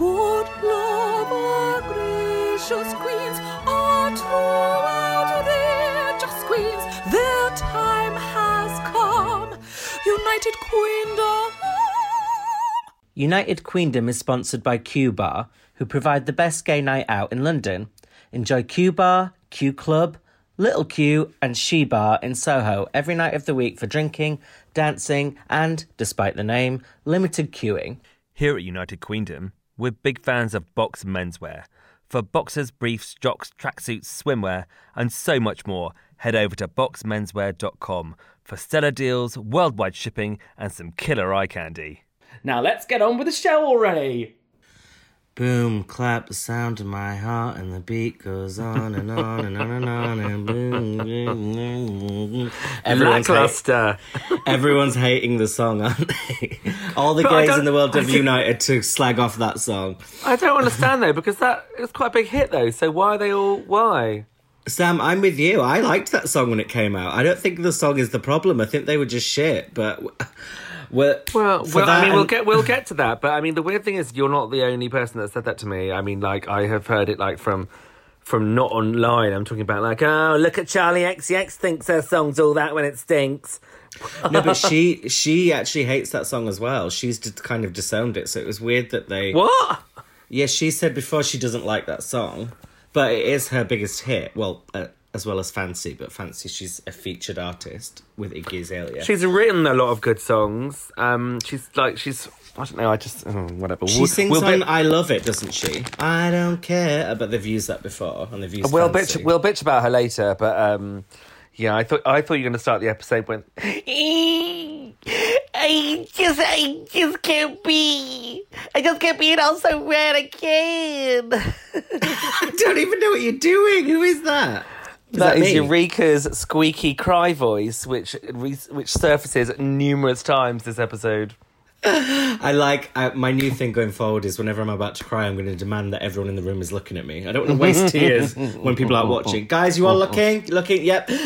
Good love, our gracious queens, our true outrageous queens, their time has come. United Queendom. United Queendom is sponsored by Q Bar, who provide the best gay night out in London. Enjoy Q Bar, Q Club, Little Q, and She Bar in Soho every night of the week for drinking, dancing, and, despite the name, limited queuing. Here at United Queendom, we're big fans of box menswear. For boxers, briefs, jocks, tracksuits, swimwear, and so much more, head over to boxmenswear.com for stellar deals, worldwide shipping, and some killer eye candy. Now let's get on with the show already. Boom, clap the sound to my heart, and the beat goes on and on and on and on and boom. boom, boom, boom. Everyone's, hate, everyone's hating the song, aren't they? All the But gays in the world have united to slag off that song. I don't understand though because that it was quite a big hit though. So why are they all why? Sam, I'm with you. I liked that song when it came out. I don't think the song is the problem. I think they were just shit. But well, Well, I mean, we'll get we'll get to that. But I mean, the weird thing is, you're not the only person that said that to me. I mean, like I have heard it like from from not online. I'm talking about like, oh, look at Charli XCX thinks her song's all that when it stinks. no, but she she actually hates that song as well. She's kind of disowned it. So it was weird that they. What? Yeah, she said before she doesn't like that song, but it is her biggest hit. Well, uh, as well as Fancy, but Fancy, she's a featured artist with Iggy Azalea. She's written a lot of good songs. Um, she's like she's I don't know. I just oh, whatever. She We'll- sings we'll on "I Love It," doesn't she? I don't care, but they've used that before, and they've used. We'll Fancy. bitch. We'll bitch about her later, but um, yeah, I thought I thought you were going to start the episode with. I just, I just can't be. I just can't be, all so red again. I don't even know what you're doing. Who is that? Is that is? Eureka's squeaky cry voice, which which surfaces numerous times this episode. I like uh, my new thing going forward is whenever I'm about to cry, I'm going to demand that everyone in the room is looking at me. I don't want to waste tears when people are watching. Guys, you are looking? Looking? Yep.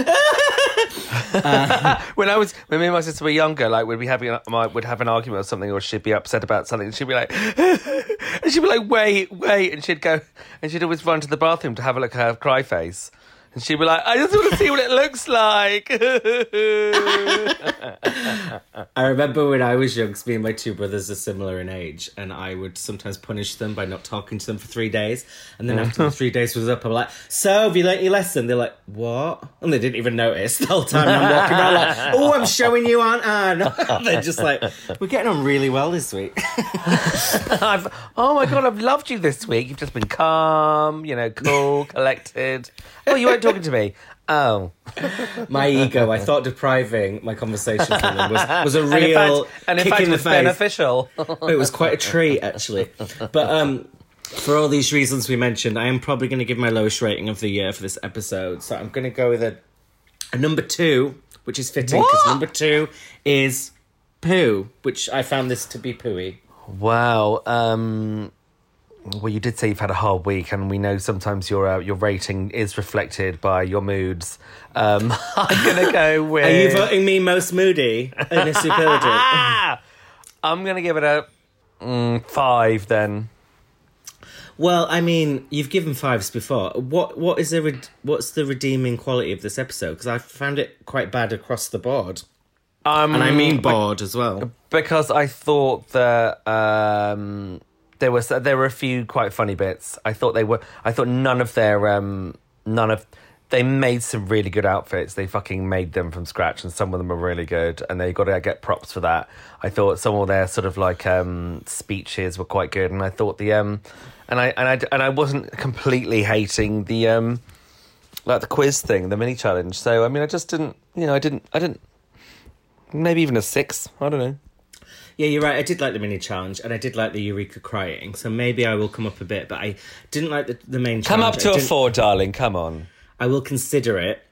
When I was when me and my sister were younger, like we'd be having a- my, would have an argument or something, or she'd be upset about something, and she'd be like, and she'd be like, wait, wait, and she'd go, and she'd always run to the bathroom to have a look at her cry face, and she'd be like, I just want to see what it looks like. I remember when I was young, me and my two brothers are similar in age, and I would sometimes punish them by not talking to them for three days. And then after the uh-huh. three days was up, I'm like, "So, have you learnt your lesson?" They're like, "What?" And they didn't even notice the whole time. I'm walking around like, "Oh, I'm showing you, aren't I?" They're just like, "We're getting on really well this week." I've, oh my god, I've loved you this week. You've just been calm, you know, cool, collected. Oh, you weren't talking to me. Oh, my ego, I thought depriving my conversation was, was a and in real fact, and in kick fact, in the was face. beneficial. it was quite a treat actually but um for all these reasons we mentioned i am probably going to give my lowest rating of the year for this episode so i'm going to go with a, a number two which is fitting because number two is poo which i found this to be pooey Wow. Um, well, you did say you've had a hard week, and we know sometimes your uh, your rating is reflected by your moods. Um, I'm gonna go with. are you voting me most moody in a superlative Ah! I'm gonna give it a mm, five then. well i mean you've given fives before what what is the red- what's the redeeming quality of this episode because i found it quite bad across the board Um, and i mean bored as well because I thought that um, there was there were a few quite funny bits. I thought they were. I thought none of their um, none of they made some really good outfits. They fucking made them from scratch, and some of them are really good. And they got to get props for that. I thought some of their sort of like um, speeches were quite good, and I thought the um, and I and I and I wasn't completely hating the um, like the quiz thing, the mini challenge. So I mean, I just didn't, you know, I didn't, I didn't. Maybe even a six. I don't know. Yeah, you're right. I did like the mini challenge, and I did like the Eureka crying. So maybe I will come up a bit, but I didn't like the, the main. Challenge. Come challenge. up to a four, darling. Come on. I will consider it,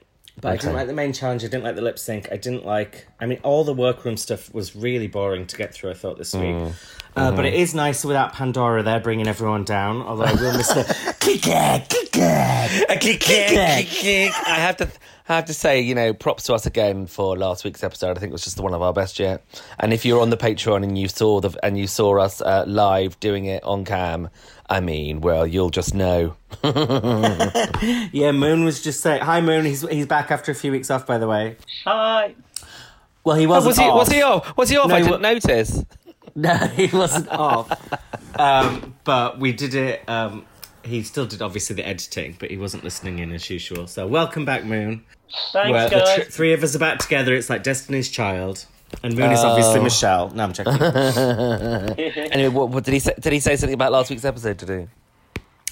but I didn't like the main challenge. I didn't like the lip sync. I didn't like. I mean, all the workroom stuff was really boring to get through. I thought this week. Uh, But it is nicer without Pandora there bringing everyone down. Although I will miss the click it, click. A click, click, click, click. I have to, I have to say, you know, props to us again for last week's episode. I think it was just one of our best yet. And if you're on the Patreon and you saw the and you saw us uh, live doing it on cam, I mean, well, you'll just know. Yeah, Moon was just saying. Hi, Moon. He's he's back after a few weeks off, by the way. Hi. Well, he Oh, wasn't was he? off. Was he off? Was he off? No, I didn't wa- notice. No, he wasn't off. Um, but we did it. Um, he still did obviously the editing, but he wasn't listening in as usual. So welcome back, Moon. Thanks, Well, the guys. tr- three of us are back together. It's like Destiny's Child, and Moon is obviously oh. Michelle. No, I'm joking. Anyway, what, what did he say? Did he say something about last week's episode today?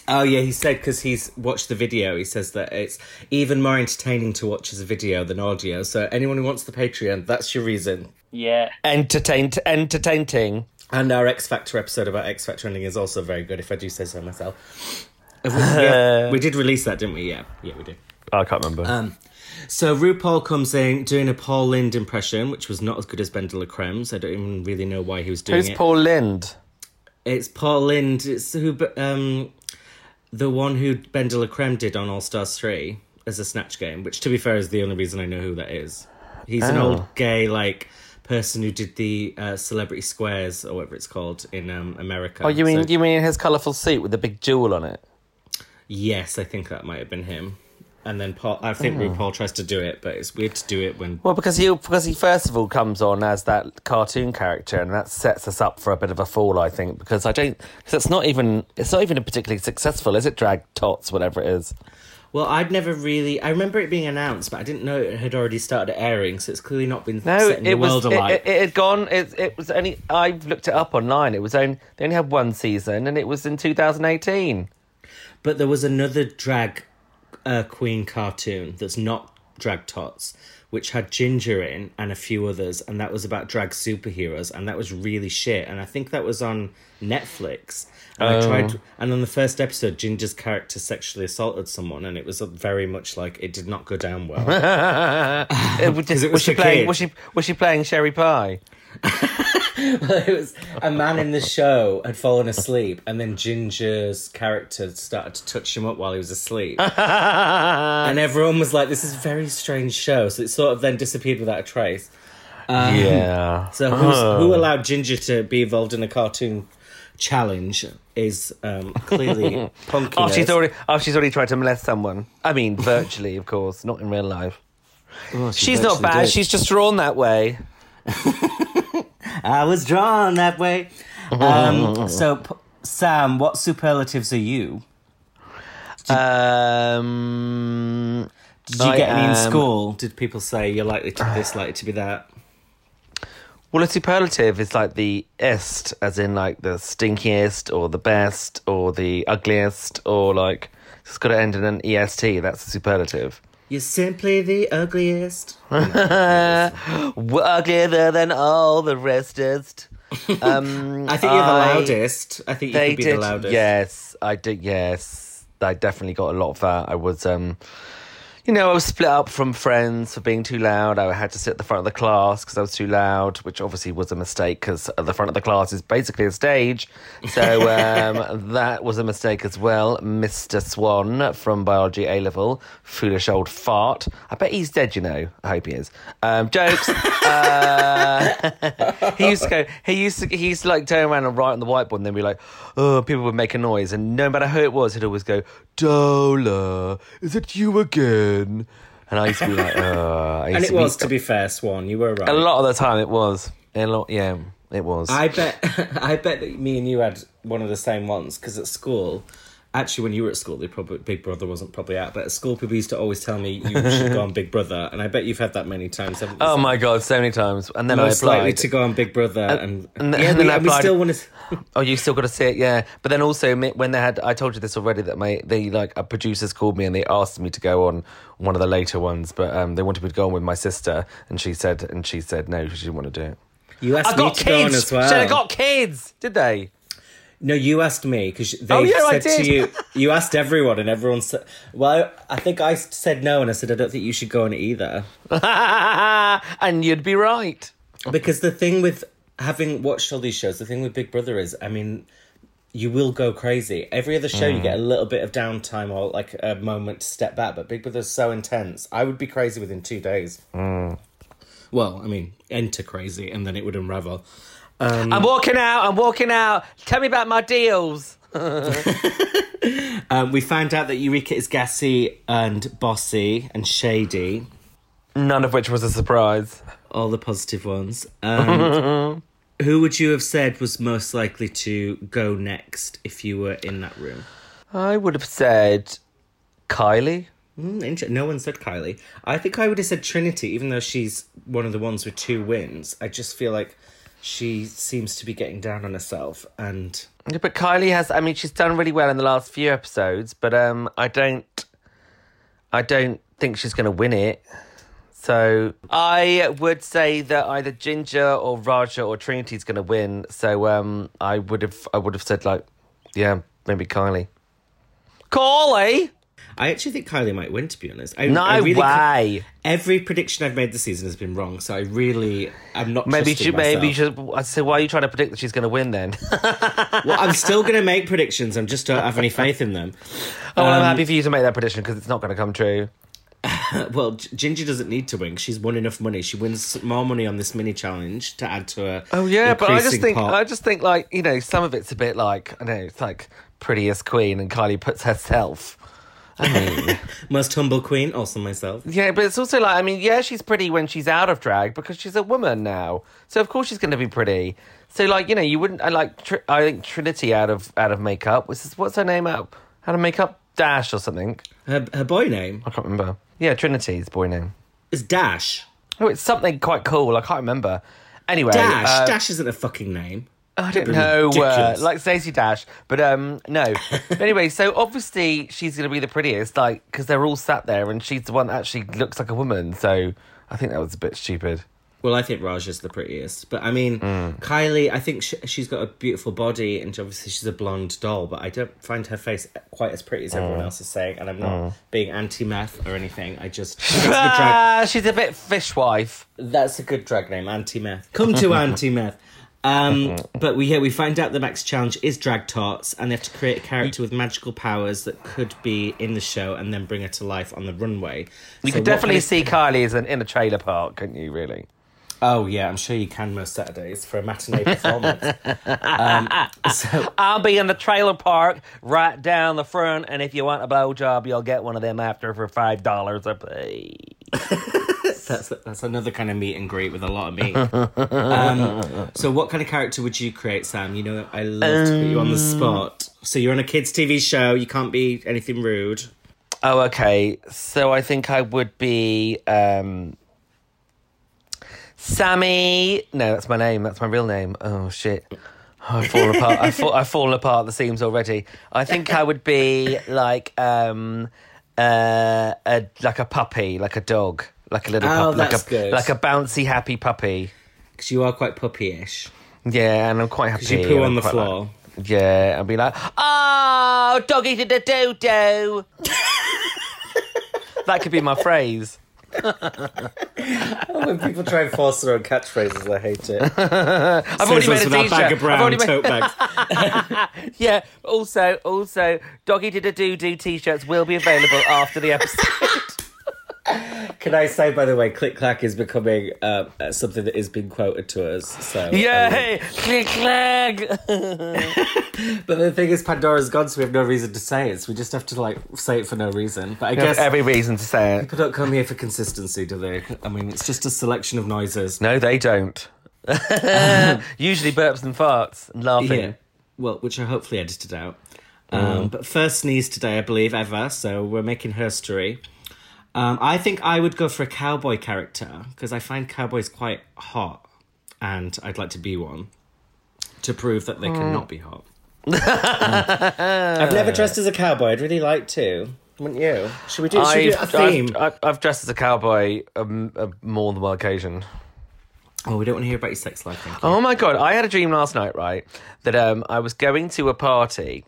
oh yeah, he said because he's watched the video. He says that it's even more entertaining to watch as a video than audio. So anyone who wants the Patreon, that's your reason. yeah. Entertained, entertaining. And our X Factor episode about X Factor ending is also very good, if I do say so myself. We, yeah, we did release that, didn't we? Yeah, yeah, we did. I can't remember. Um, so RuPaul comes in doing a Paul Lynde impression, which was not as good as BenDeLaCreme's. I don't even really know why he was doing Who's it. Paul Lynde? It's Paul Lynde. It's who, um, the one who BenDeLaCreme did on All Stars Three as a snatch game. Which, to be fair, is the only reason I know who that is. He's an Oh. old gay like person who did the uh, Celebrity Squares or whatever it's called in um, America. Oh, you mean So- you mean his colourful suit with the big jewel on it? Yes, I think that might have been him. And then Paul, I think RuPaul tries to do it, but it's weird to do it when Well, because he because he first of all comes on as that cartoon character, and that sets us up for a bit of a fall, I think. Because I don't, because it's not even it's not even a particularly successful, is it? Drag tots, whatever it is. Well, I'd never really. I remember it being announced, but I didn't know it had already started airing, so it's clearly not been No, setting the it was world it, alight. it, it had gone. It it was only I've looked it up online. It was only they only had one season, and it was in 2018. but there was another drag uh, queen cartoon that's not Drag Tots, which had Ginger in and a few others, and that was about drag superheroes, and that was really shit. And I think that was on Netflix. And I Oh. tried, and on the first episode, Ginger's character sexually assaulted someone, and it was very much like it did not go down well. Uh, it was, was she playing? kids. Was she was she playing Sherry Pie? it was a man in the show had fallen asleep, and then Ginger's character started to touch him up while he was asleep. and everyone was like, "This is a very strange show." So it sort of then disappeared without a trace. Um, yeah. So who's, who oh. allowed Ginger to be involved in a cartoon challenge is um, clearly punky. Oh, she's already. Oh, she's already tried to molest someone. I mean, virtually, of course, not in real life. she's not bad. She's just drawn that way. I was drawn that way. Um, so, P- Sam, what superlatives are you? Um, Did you I get any in school? Did people say you're likely to be this, likely to be that? Well, a superlative is like the est, as in like the stinkiest, or the best, or the ugliest, or like it's got to end in an est. That's a superlative. You're simply the ugliest. Uglier than all the restest. Um, I think you're the loudest. I think you could be did. the loudest. Yes, I did. Yes, I definitely got a lot of that. I was, um, you know, I was split up from friends for being too loud. I had to sit at the front of the class because I was too loud, which obviously was a mistake because at the front of the class is basically a stage. So um, that was a mistake as well. Mr. Swan from biology A level, foolish old fart. I bet he's dead. You know, I hope he is. Um, jokes. uh, he used to go. He used to. He used to like turn around and write on the whiteboard, and then be like, "Oh, people would make a noise," and no matter who it was, he'd always go, "Dola, is it you again?" And I used to be like, uh, used And it to be- was, to be fair, Swan. You were right. a lot of the time. It was a lot. Yeah, it was. I bet. I bet that me and you had one of the same ones because at school. Actually, when you were at school, they probably Big Brother wasn't probably out, but at school, people used to always tell me you should go on Big Brother, and I bet you've had that many times. haven't you? oh my god, so many times. And then most I applied. likely to go on Big Brother, and, and then- yeah, and we, I and we still want to. Oh, you still got to see it, yeah. But then also when they had, I told you this already that my they like producers called me and they asked me to go on one of the later ones, but um, they wanted me to go on with my sister, and she said, and she said no, she didn't want to do it. You asked I me got to go on kids. as well. Shit, I got kids. Did they? No, you asked me because they Oh, yeah, said to you. You asked everyone, and everyone said, "Well, I think I said no," and I said I don't think you should go on either. and you'd be right. Because the thing with having watched all these shows, the thing with Big Brother is, I mean, you will go crazy. Every other show, you mm. get a little bit of downtime or like a moment to step back. But Big Brother's so intense, I would be crazy within two days. Mm. Well, I mean, enter crazy, and then it would unravel. I'm walking out. I'm walking out. Tell me about my deals. Um, we found out that Eureka is gassy and bossy and shady. None of which was a surprise. all the positive ones. Um, who would you have said was most likely to go next if you were in that room? I would have said Kylie. Mm, inter- no one said Kylie. I think I would have said Trinity, even though she's one of the ones with two wins. I just feel like she seems to be getting down on herself, and Yeah, But Kylie has. I mean, she's done really well in the last few episodes, but um, I don't. I don't think she's going to win it. So I would say that either Ginger or Raja or Trinity's going to win. So um, I would have. I would have said like, yeah, maybe Kylie. Kylie. I actually think Kylie might win. To be honest, I, No I really way. Every prediction I've made this season has been wrong, so I really, I'm not. Maybe she. Maybe you myself. should. I'd say, why are you trying to predict that she's going to win then? Well, I'm still going to make predictions. I'm just don't have any faith in them. oh, well, I'm Um, happy for you to make that prediction because it's not going to come true. Well, Ginger doesn't need to win. She's won enough money. She wins more money on this mini challenge to add to her. Oh yeah, but I just think pot. I just think like you know some of it's a bit like I know it's like prettiest queen and Kylie puts herself. Mean, most humble queen, also myself. yeah, but it's also like I mean, yeah, she's pretty when she's out of drag because she's a woman now, so of course she's going to be pretty. So like you know you wouldn't I like Tr- I think Trinity out of out of makeup. What's this, what's her name out out of makeup Dash or something? Her her boy name I can't remember. Yeah, Trinity's boy name. is Dash. Oh, it's something quite cool. I can't remember. Anyway, Dash. uh, Dash isn't a fucking name. I don't know, uh, like Stacey Dash, but um, no. but anyway, so obviously she's going to be the prettiest, like because they're all sat there, and she's the one that actually looks like a woman. So I think that was a bit stupid. Well, I think Raja's the prettiest, but I mean, Mm. Kylie. I think sh she's got a beautiful body, and obviously she's a blonde doll. But I don't find her face quite as pretty as Mm. everyone else is saying. And I'm not being anti-meth or anything. I just a she's a bit fishwife. That's a good drag name, anti-meth. Come to anti-meth. Um, but we yeah, we find out the next challenge is drag tots, and they have to create a character with magical powers that could be in the show, and then bring her to life on the runway. You So could definitely kind of- see Kylie as an, in a trailer park, couldn't you? Really? Oh yeah, I'm sure you can most Saturdays for a matinee performance. um, so I'll be in the trailer park right down the front, and if you want a blowjob, you'll get one of them after for five dollars a piece. that's that's another kind of meet and greet with a lot of meat. um, so what kind of character would you create, Sam? You know, I love to put you on the spot. So you're on a kids' TV show. You can't be anything rude. Oh, okay. So I think I would be um Sammy. No, that's my name. That's my real name. Oh shit. I've fallen apart. I've, fall, I've fallen apart the seams already. I think I would be like um uh a like a puppy, like a dog, like a little Oh, puppy, like a good. like a bouncy happy puppy. Because you are quite puppyish. Yeah, and I'm quite happy. Because you poo on the quite like- floor. yeah, I'd be like, oh, doggy to the doo doo. that could be my phrase. when people try and force their own catchphrases, I hate it. I've already made a with that bag t-shirt. of brown I've already made, tote bags. yeah. Also, also, doggy did a doo doo t-shirts will be available after the episode. Can I say, by the way, Click Clack is becoming uh, uh, something that is being quoted to us. So yeah, um, click clack. But the thing is, Pandora's gone, so we have no reason to say it. So we just have to like say it for no reason. But I guess Every reason to say it. people don't come here for consistency, do they? I mean, it's just a selection of noises. No, they don't. Usually burps and farts and laughing. Yeah. Well, which are hopefully edited out. Um, but first sneeze today, I believe, ever. So we're making history. Um, I think I would go for a cowboy character because I find cowboys quite hot, and I'd like to be one to prove that they cannot be hot. Um, I've never dressed as a cowboy. I'd really like to. Wouldn't you? Should we do, should we do a I've, theme? I've, I've, I've dressed as a cowboy um, uh, more than one occasion. oh, we don't want to hear about your sex life. Thank you. Oh my god! I had a dream last night, right? That um, I was going to a party.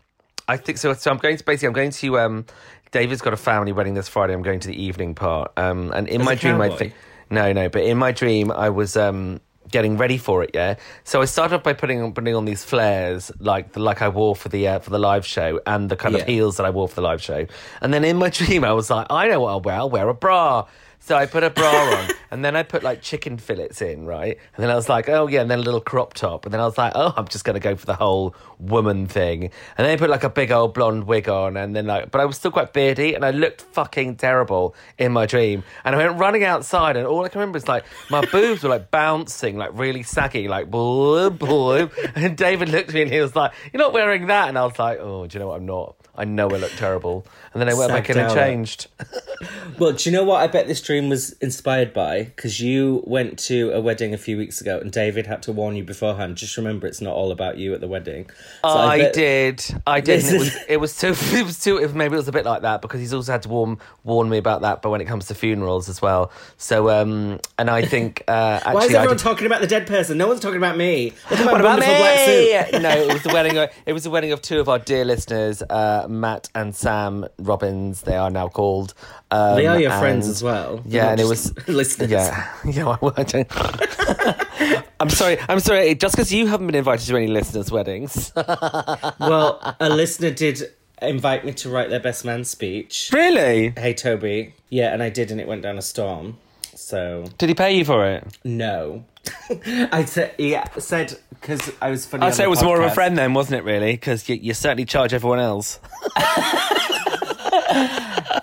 I think so. So I'm going to basically. I'm going to. Um, David's got a family wedding this Friday. I'm going to the evening part. Um, and in As my dream, I think no, no. But in my dream, I was um getting ready for it. Yeah, so I started off by putting on putting on these flares like like I wore for the uh, for the live show and the kind Yeah. of heels that I wore for the live show. And then in my dream, I was like, I know what I'll wear. I'll wear a bra. So I put a bra on, and then I put like chicken fillets in, right? And then I was like, oh yeah, and then a little crop top, and then I was like, oh, I'm just gonna go for the whole woman thing. And then I put like a big old blonde wig on, and then like, but I was still quite beardy, and I looked fucking terrible in my dream. And I went running outside, and all I can remember is like my boobs were like bouncing, like really saggy, like boy, boy. And David looked at me, and he was like, "You're not wearing that," and I was like, "Oh, do you know what? I'm not." I know I look terrible. And then I went back in and out. changed. Well, do you know what I bet this dream was inspired by? Because you went to a wedding a few weeks ago and David had to warn you beforehand. Just remember, it's not all about you at the wedding. So I, bet- did, I did. It was, it was too, it was too. Maybe it was a bit like that because he's also had to warn warn me about that. But when it comes to funerals as well, so um, and I think uh, actually, Why is everyone talking about the dead person? No one's talking about me. What about, What about me? no, it was the wedding. Of, it was the wedding of two of our dear listeners, uh, Matt and Sam Robbins. They are now called. Um, They are your friends as well. Yeah, and it was listeners. Yeah, yeah. I I'm sorry. I'm sorry. Just because you haven't been invited to any listeners' weddings, Well, a listener did invite me to write their best man speech. really? Hey, Toby. Yeah, and I did, and it went down a storm. So Did he pay you for it? no. I said, yeah, said because I was funny. I'd say it was more of a friend then, wasn't it? Really, because you, you certainly charge everyone else.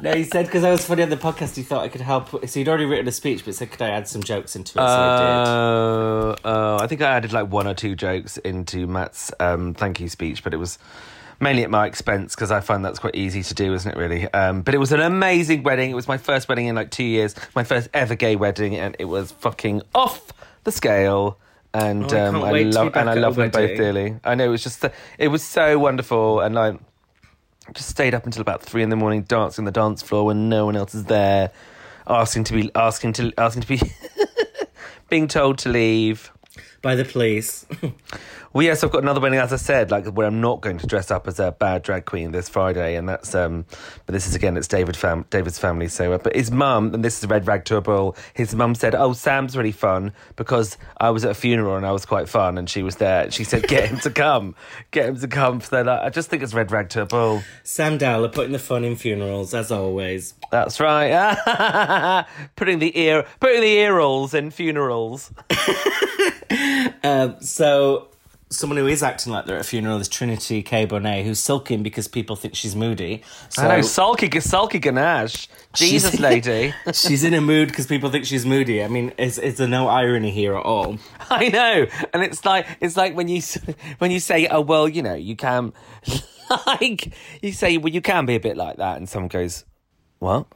No, he said because I was funny on the podcast, he thought I could help. So he'd already written a speech, but said, could I add some jokes into it? So I did. Oh, oh, I think I added like one or two jokes into Matt's um, thank you speech, but it was mainly at my expense because I find that's quite easy to do, isn't it? Really. Um, but it was an amazing wedding. It was my first wedding in like two years, my first ever gay wedding, and it was fucking off the scale. And Oh, I um, I wait to be love and I love them both dearly. I know it was just it was so wonderful, and like just stayed up until about three in the morning dancing on the dance floor when no one else is there, asking to be asking to asking to be being told to leave. By the police. Well, yes, I've got another wedding, as I said, like where I'm not going to dress up as a bad drag queen this Friday, and that's um. But this is again, it's David fam- David's family. So, uh, but his mum, and this is Red Rag to a Bull. His mum said, "Oh, Sam's really fun because I was at a funeral and I was quite fun, and she was there. She said, get him to come, get him to come." So like, I just think it's Red Rag to a Bull. Sam Dowler putting the fun in funerals, as always. That's right. putting the ear, putting the ear rolls in funerals. Um, so, someone who is acting like they're at a funeral is Trinity K. Bonet, who's sulking because people think she's moody. So I know, sulky, sulky Ganache. Jesus, lady. she's in a mood because people think she's moody. I mean, is, is there no irony here at all? I know, and it's like it's like when you when you say, "Oh well, you know, you can," like you say, "Well, you can be a bit like that," and someone goes, "What?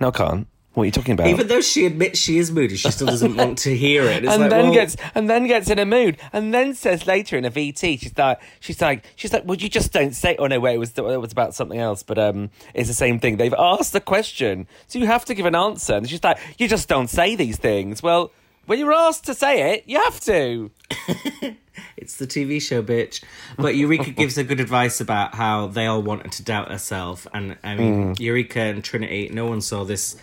No, I can't. What are you talking about?" Even though she admits she is moody, she still doesn't want to hear it. It's and like, then well, gets and then gets in a mood, and then says later in a VT, she's like, she's like, she's like, well, you just don't say. Oh no, wait, it was it was about something else, but um, it's the same thing. They've asked a question, so you have to give an answer, and she's like, you just don't say these things. Well, when you're asked to say it, you have to. It's the TV show, bitch. But Eureka gives her good advice about how they all wanted to doubt herself. And I mean, Hmm. Eureka and Trinity, no one saw this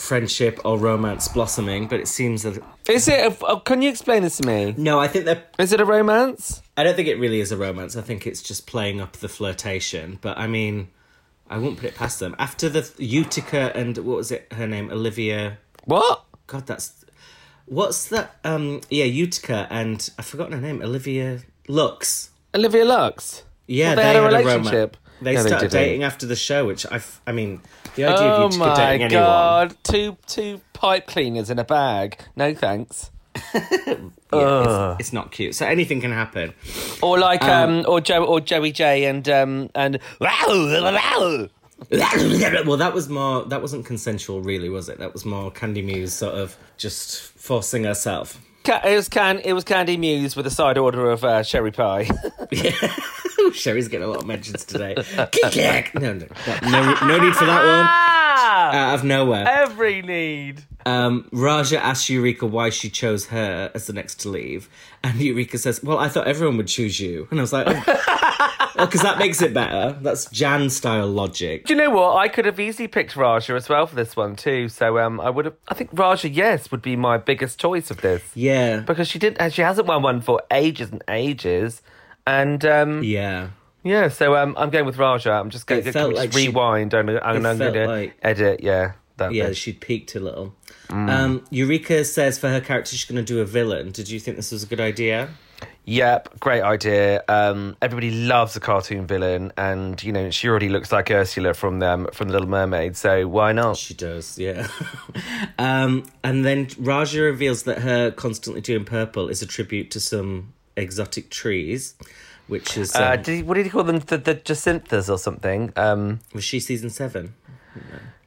friendship or romance blossoming, but it seems that. Is it? A, oh, can you explain this to me? No, I think that. Is it a romance? I don't think it really is a romance. I think it's just playing up the flirtation. But I mean, I won't put it past them. After the Utica and what was it, her name? Olivia. What? God, that's. What's that? Um, yeah, Utica and I've forgotten her name. Olivia Lux. Olivia Lux. Yeah, Well, they had a romance. relationship. They No, they dating after the show, which I, f- I mean, the idea Oh of Utica my dating anyone. god! Two two pipe cleaners in a bag. No thanks. Yeah, it's, it's not cute. So anything can happen. Or like um, or Joe or Joey Jay and um and well, that was more. That wasn't consensual, really, was it? That was more Kandy Muse sort of just forcing herself. It was can it was Kandy Muse with a side order of uh, sherry pie. Sherry's getting a lot of mentions today. No, no, no, no, need for that one. out of nowhere. Every need. Um, Raja asks Eureka why she chose her as the next to leave, and Eureka says, "Well, I thought everyone would choose you," and I was like, "Oh, because that makes it better. That's Jan style logic." Do you know what? I could have easily picked Raja as well for this one too. So um, I would have. I think Raja, yes, would be my biggest choice of this Yeah, because she didn't. She hasn't won one for ages and ages, and um, yeah. yeah. So um, I'm going with Raja. I'm just going to like she- rewind and, and I'm going to like- edit. Yeah, that Yeah, bit. she'd peaked a little. Um, Eureka says for her character she's going to do a villain. Did you think this was a good idea? Yep, great idea. Um, everybody loves a cartoon villain, and you know she already looks like Ursula from them from the Little Mermaid. So why not? She does, yeah. um, and then Raja reveals that her constantly doing purple is a tribute to some exotic trees, which is um, Uh, did he, what did he call them? The, the Jacinthas or something? Um, was she season seven?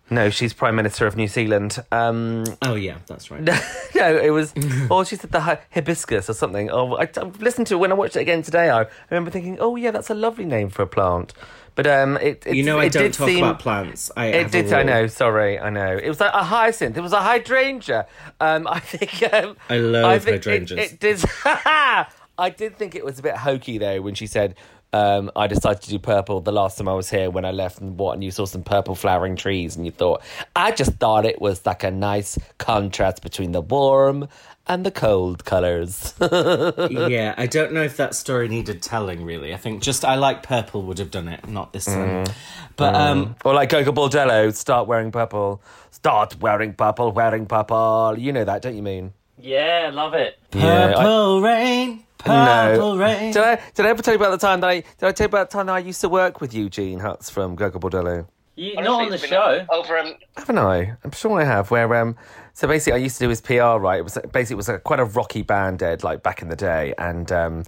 no, she's Prime Minister of New Zealand. Um, Oh yeah, that's right. no, it was, or she said the hi- hibiscus or something. Oh, I, I listened to it when I watched it again today. I remember thinking, oh yeah, that's a lovely name for a plant. But um, it, it you know, I don't talk seem, about plants. I It did. I know. Sorry, I know. It was like a hyacinth. It was a hydrangea. Um, I think. Um, I love I think hydrangeas. It, it did. I did think it was a bit hokey though when she said, um, "I decided to do purple the last time I was here when I left and what and you saw some purple flowering trees and you thought I just thought it was like a nice contrast between the warm and the cold colors." yeah, I don't know if that story needed telling. Really, I think just I like purple would have done it, not this one. But um, or like Coco Bordello, start wearing purple. Start wearing purple, wearing purple. You know that, don't you mean? Yeah, love it. Yeah, I- purple rain, purple rain. Did I did I ever tell you about the time that I did I tell you about the time that I used to work with Eugene Hutz from Gogol Bordello? You, not on the show. Over um, Haven't I? I'm sure I have. Where um, so basically, I used to do his PR. Right, it was basically it was a, quite a rocky band, Ed, like back in the day, and um,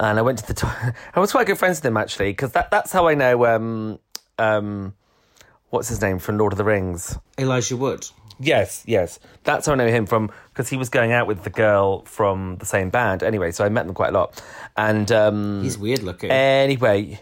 and I went to the. T- I was quite good friends with him actually, because that that's how I know um um, what's his name from Lord of the Rings. Elijah Wood. Yes, yes. That's how I know him from because he was going out with the girl from the same band. Anyway, so I met them quite a lot. And um, He's weird looking. Anyway,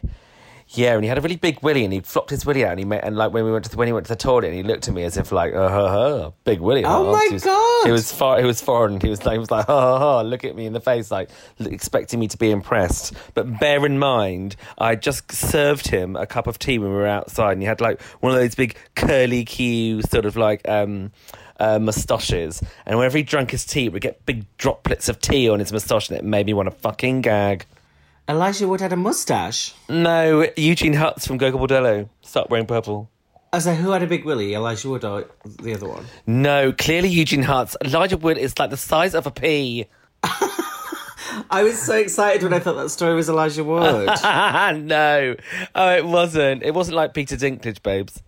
yeah, and he had a really big willy, and he flopped his willy out, and he made, and like when we went to the, when he went to the toilet, and he looked at me as if like, uh, ha, big willy. Oh huh?" my He was- God. He was far, he was foreign. He was like, he was like, ha, ha, ha, look at me in the face, like expecting me to be impressed. But bear in mind, I just served him a cup of tea when we were outside, and he had like one of those big curly Q sort of like. um uh, moustaches, and whenever he drank his tea, we'd get big droplets of tea on his moustache, and it made me want to fucking gag. Elijah Wood had a mustache. No, Eugene Hutz from Gogol Bordello. Stop wearing purple. I was like, who had a big willy? Elijah Wood or the other one? No, clearly Eugene Hutz. Elijah Wood is like the size of a pea. I was so excited when I thought that story was Elijah Wood. no, oh, it wasn't. It wasn't like Peter Dinklage, babes.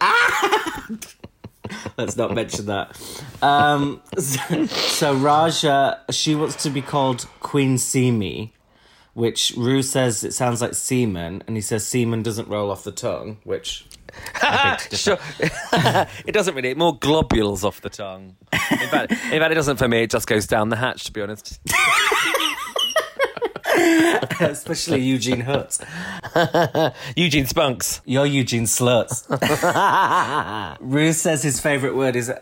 Let's not mention that. Um, so, so Raja, she wants to be called Queen Simi, which Ru says it sounds like semen, and he says semen doesn't roll off the tongue, which sure. it doesn't really. More globules off the tongue. In fact, in fact, it doesn't for me. It just goes down the hatch. To be honest. especially Eugene Hutt. Eugene Spunks. You're Eugene Sluts. Ru says his favourite word is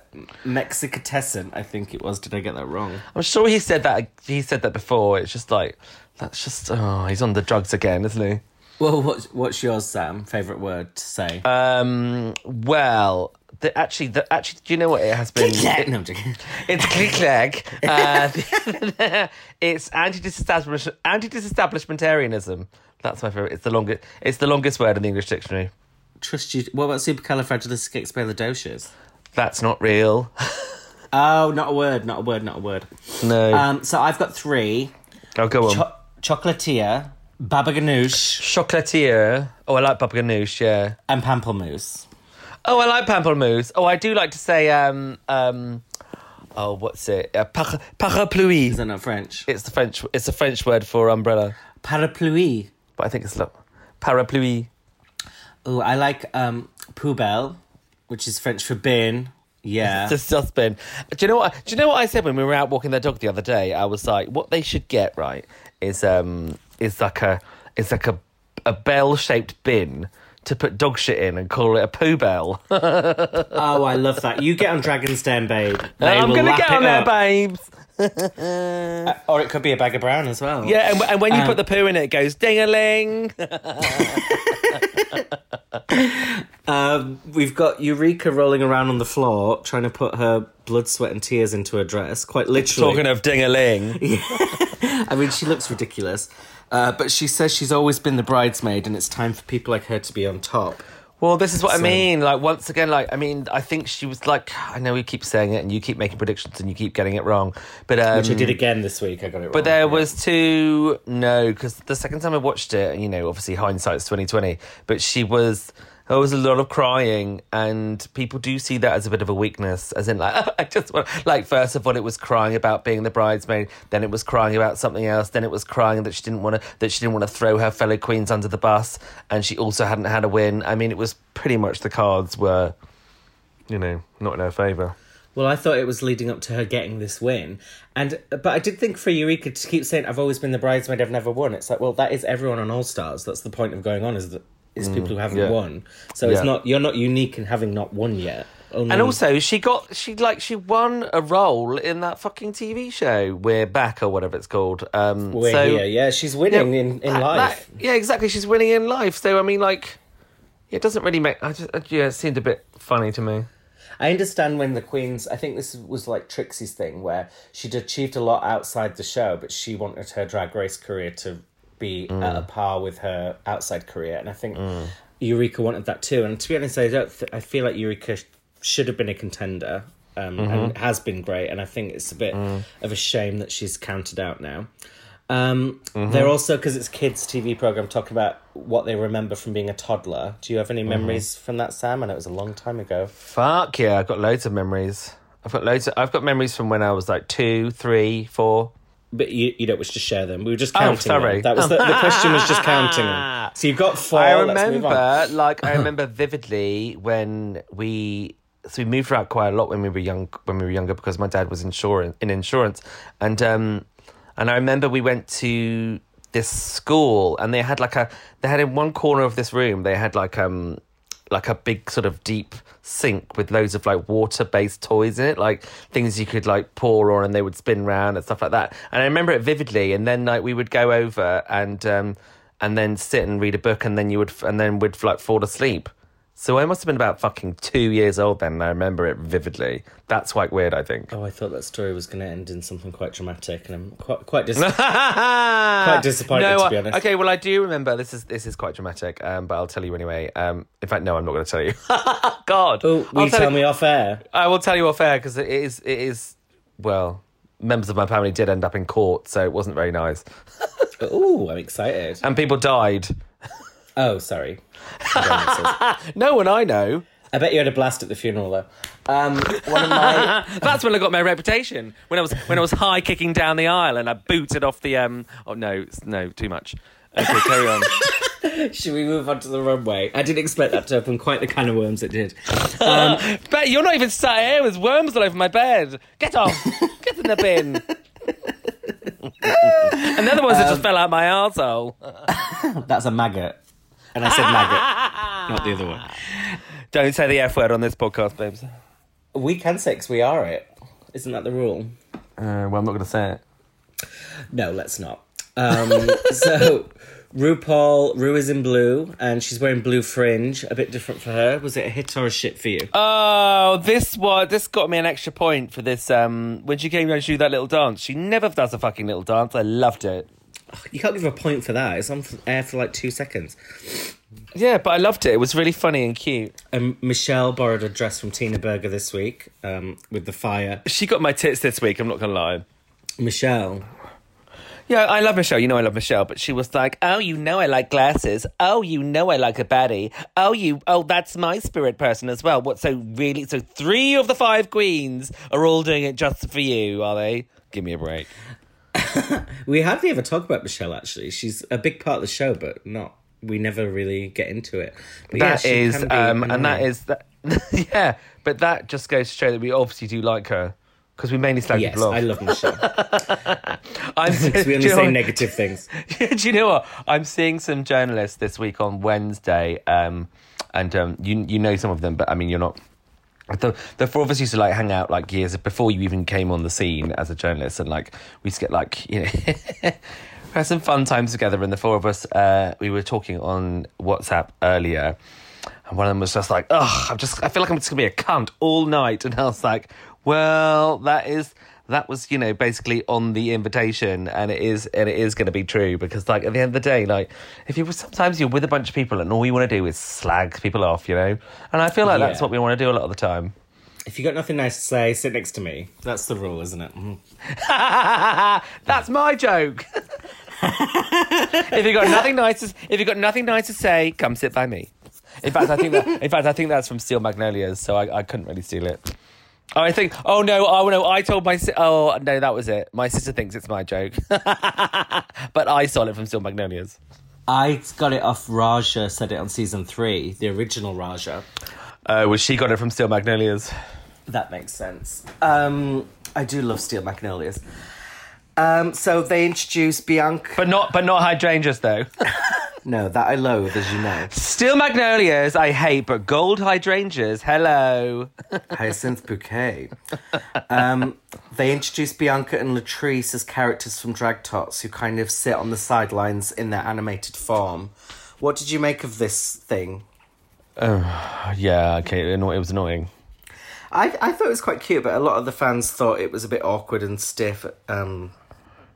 Mexicatescent, I think it was. Did I get that wrong? I'm sure he said that. He said that before. It's just like that's just. Oh, he's on the drugs again, isn't he? Well, what's, what's yours, Sam? Favourite word to say? Um. Well, the, actually, the, actually, do you know what it has been? it- no, I'm joking. It's click clack. Uh, it's anti-disestablishment, anti-disestablishmentarianism. That's my favorite. It's the longest. It's the longest word in the English dictionary. Trust you. What about supercalifragilisticexpialidocious? That's not real. Oh, not a word, not a word, not a word. No. Um, so I've got three: oh, go on. Cho- chocolatier, baba ganoush, Chocolatier. Oh, I like Baba Ganoush. Yeah. and pamplemousse. Oh, I like pamplemousse. Oh, I do like to say um um. Oh, what's it? Uh, par- parapluie. Is that not French? It's the French. It's a French word for umbrella, Parapluie. but I think it's lo- parapluie. Oh, I like um, poubelle, which is French for bin. Yeah. It's just been. Do you know what? Do you know what I said when we were out walking the dog the other day? I was like, what they should get right is um is like a it's like a a bell shaped bin to put dog shit in and call it a poo bell. Oh, I love that. You get on Dragon's Den, babe. They I'm gonna get on there, up. babes. Or it could be a bag of brown as well. Yeah, and, and when you Um, put the poo in it, it goes ding a ling. Um, we've got Eureka rolling around on the floor, trying to put her blood, sweat, and tears into her dress. Quite literally. Talking of ding a ling. I mean, she looks ridiculous. Uh, but she says she's always been the bridesmaid, and it's time for people like her to be on top. Well, this is what I mean. Like once again, like I mean, I think she was like, I know we keep saying it, and you keep making predictions, and you keep getting it wrong. But um, Which I did again this week. I got it wrong. But there Yeah. was two no, because the second time I watched it, you know, obviously hindsight's twenty twenty. But she was there was a lot of crying, and people do see that as a bit of a weakness, as in like I just want like first of all it was crying about being the bridesmaid, then it was crying about something else, then it was crying that she didn't want to that she didn't want to throw her fellow queens under the bus, and she also hadn't had a win. I mean, it was pretty much the cards were, you know, not in her favour. Well, I thought it was leading up to her getting this win, and but I did think for Eureka to keep saying, "I've always been the bridesmaid, I've never won." It's like, well, that is everyone on All Stars. That's the point of going on is that is people who haven't yeah. won. So Yeah. it's not you're not unique in having not won yet. Only, And also, she got she like she won a role in that fucking TV show. We're back or whatever it's called. Um, we're so, here. Yeah, she's winning Yeah, in in that- life. that- yeah, exactly. She's winning in life. So I mean, like, it doesn't really make. I just yeah, it seemed a bit funny to me. I understand when the Queens. I think this was like Trixie's thing, where she'd achieved a lot outside the show, but she wanted her drag race career to be at a mm. par with her outside career, and I think mm. Eureka wanted that too. And to be honest, I don't. Th- I feel like Eureka sh- should have been a contender. Um, and mm-hmm. has been great, and I think it's a bit mm. of a shame that she's counted out now. Um, mm-hmm. They're also because it's kids' TV program talking about what they remember from being a toddler. Do you have any memories from that, Sam? And it was a long time ago. Fuck yeah, I've got loads of memories. I've got loads. Of, I've got memories from when I was like two, three, four. But you, you don't wish to share them. We were just Oh, counting sorry. them. That was the, the question was just counting them. So you've got four. I Let's move on. remember, like, I remember vividly when we so we moved around quite a lot when we were young when we were younger because my dad was insurance in insurance, and um, and I remember we went to this school and they had like a they had in one corner of this room they had like um like a big sort of deep sink with loads of like water based toys in it like things you could like pour on and they would spin round and stuff like that. And i remember it vividly and then like we would go over and um and then sit and read a book and then you would and then we'd like fall asleep so i must have been about fucking two years old then and i remember it vividly that's quite weird i think Oh, I thought that story was going to end in something quite dramatic, and I'm quite quite dis- quite disappointed, no, to be honest. Okay, well, I do remember this is this is quite dramatic, um, but I'll tell you anyway. Um, in fact, no, I'm not going to tell you. God, Oh, will I'll you tell you, me off air? I will tell you off air because it is it is well. Members of my family did end up in court, so it wasn't very nice, Oh, I'm excited. and people died. Oh, sorry. No one I know. I bet you had a blast at the funeral, though. Um, one of my That's when I got my reputation. When I was when I was high kicking down the aisle and I booted off the um. Oh no, no, too much. Okay, carry on. should we move on to the runway? I didn't expect that to open quite the kind of worms it did. Um, but you're not even sat here. There's worms all over my bed. Get off. Get in the bin. and the other ones that just fell out my arsehole. That's a maggot, and I said maggot, not the other one. Don't say the F word on this podcast, babes. Uh, We can say 'cause we are it. Isn't that the rule? well, I'm not going to say it. No, let's not. Um, so, RuPaul, Ru is in blue, and she's wearing blue fringe. A bit different for her. Was it a hit or a shit for you? Oh, this was this got me an extra point for this. Um, when she came down to do that little dance, she never does a fucking little dance. I loved it. You can't give a point for that. It's on air for like two seconds. Yeah, but I loved it. It was really funny and cute. Um, Michelle borrowed a dress from Tina Burner this week um, with the fire. She got my tits this week. I'm not gonna lie. Michelle, Yeah, I love Michelle. You know I love Michelle, but she was like, "Oh, you know I like glasses. Oh, you know I like a baddie. Oh, you. Oh, that's my spirit person as well. What? So really? So three of the five queens are all doing it just for you, are they? Give me a break. we hardly ever talk about Michelle. Actually, she's a big part of the show, but not. We never really get into it. But yeah, That she is, um, and that is that. yeah, but that just goes to show that we obviously do like her. Because we mainly slag Yes, people off. I love Michelle. I'm, we only say what? negative things. Do you know what? I'm seeing some journalists this week on Wednesday, um, and um, you you know some of them, but I mean you're not. The the four of us used to like hang out like years before you even came on the scene as a journalist, and like we used to get like you know. had some fun times together, and the four of us, uh, we were talking on WhatsApp earlier, and one of them was just like, "Oh, I'm just, I feel like I'm just gonna be a cunt all night," and I was like, "Well, that is." That was, you know, basically on the invitation, and it is, and it is going to be true because, like, at the end of the day, like, if you sometimes you're with a bunch of people and all you want to do is slag people off, you know, and I feel like that's what we want to do a lot of the time. If you got nothing nice to say, sit next to me. That's the rule, isn't it? Mhm. That's my joke. if you got nothing nice, to, if you got nothing nice to say, come sit by me. In fact, I think that. In fact, I think that's from Steel Magnolias, so I, I couldn't really steal it. Oh, I think. Oh no! Oh no! I told my. si- Oh no! That was it. My sister thinks it's my joke, but I stole it from Steel Magnolias. I got it off Raja, said it on season three, the original Raja. Oh, well, she got it from Steel Magnolias. That makes sense. Um, I do love Steel Magnolias. Um, so they introduced Bianca. But not. But not hydrangeas though. No, that I loathe, as you know. Steel Magnolias, I hate, but gold hydrangeas. Hello. Hyacinth Bouquet. Um, they introduced Bianca and Latrice as characters from Drag Tots who kind of sit on the sidelines in their animated form. What did you make of this thing? Yeah. Okay. It was annoying. I, I thought it was quite cute, but a lot of the fans thought it was a bit awkward and stiff. Um,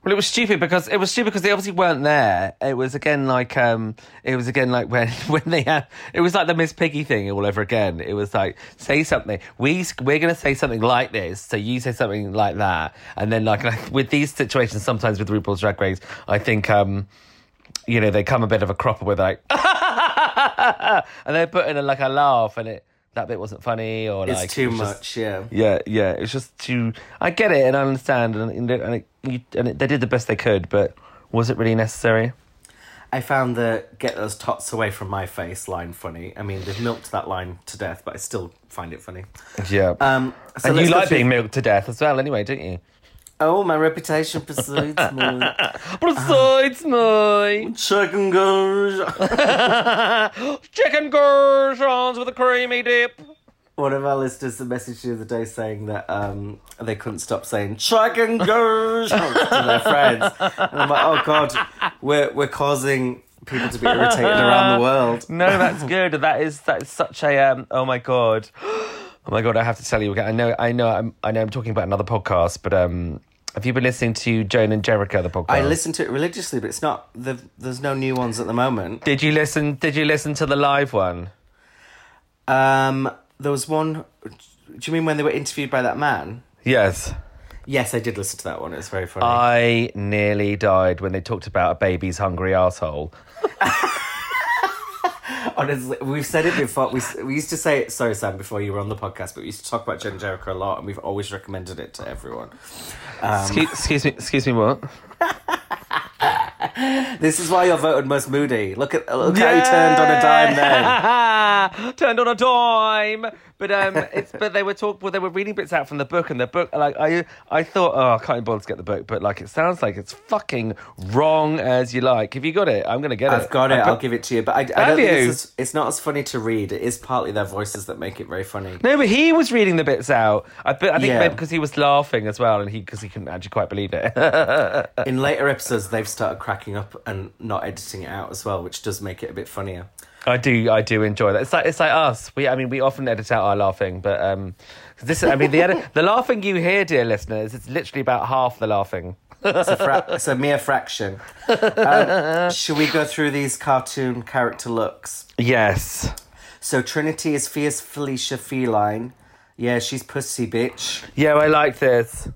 Well, it was stupid because it was stupid because they obviously weren't there. It was again like um, it was again like when when they had it was like the Miss Piggy thing all over again. It was like say something. We we're gonna say something like this, so you say something like that, and then like, with these situations, sometimes with RuPaul's Drag Race, I think um, you know they come a bit of a cropper with like, and they put in a, like a laugh, and it that bit wasn't funny or it's like it too just- much, yeah. yeah, yeah. It's just too. I get it and I understand, and and, it, and, it, you, and it, they did the best they could, but was it really necessary? I found the "get those tots away from my face" line funny. I mean, they've milked that line to death, but I still find it funny. Yeah. Um, so and you like being milked to death as well, anyway, don't you? Oh, my reputation precedes me. Besides me. Chicken goes. chicken gherkins with a creamy dip. One of our listeners messaged the other day saying that um, they couldn't stop saying chicken goes to their friends, and I'm like, oh god, we're we're causing people to be irritated around the world. No, that's good. That is that is such a um. Oh my god. Oh my god! I have to tell you again. I know. I know. I'm. I know. I'm talking about another podcast, but um. Have you been listening to Joan and Jericho, the podcast? I listen to it religiously, but it's not. The, there's no new ones at the moment. Did you listen? Did you listen to the live one? Um, there was one. Do you mean when they were interviewed by that man? Yes. Yes, I did listen to that one. It was very funny. I nearly died when they talked about a baby's hungry asshole. Honestly, we've said it before. We we used to say it. Sorry, Sam, before you were on the podcast, but we used to talk about Jen Jericho a lot, and we've always recommended it to everyone. Um, excuse, excuse me. Excuse me. What? This is why you're voted most moody. Look at look how you turned on a dime then. turned on a dime. But um, it's but they were talk. Well, they were reading bits out from the book, and the book like I I thought, oh, I can't even bother to get the book, but like it sounds like it's fucking wrong as you like. Have you got it? I'm gonna get it. I've got it. I've I'll give it to you. But I, I don't think it's, as, it's not as funny to read. It is partly their voices that make it very funny. No, but he was reading the bits out. I, but I think Yeah. maybe because he was laughing as well, and he because he couldn't actually quite believe it. In later episodes, they've started cracking up and not editing it out as well, which does make it a bit funnier. I do, I do enjoy that. It's like it's like us. We, I mean, we often edit out our laughing, but um, this, I mean, the edit, the laughing you hear, dear listeners, it's literally about half the laughing. It's a, fra- it's a mere fraction. Um, should we go through these cartoon character looks? Yes. So Trinity is fierce Felicia Feline. Yeah, she's pussy bitch. Yeah, I like this.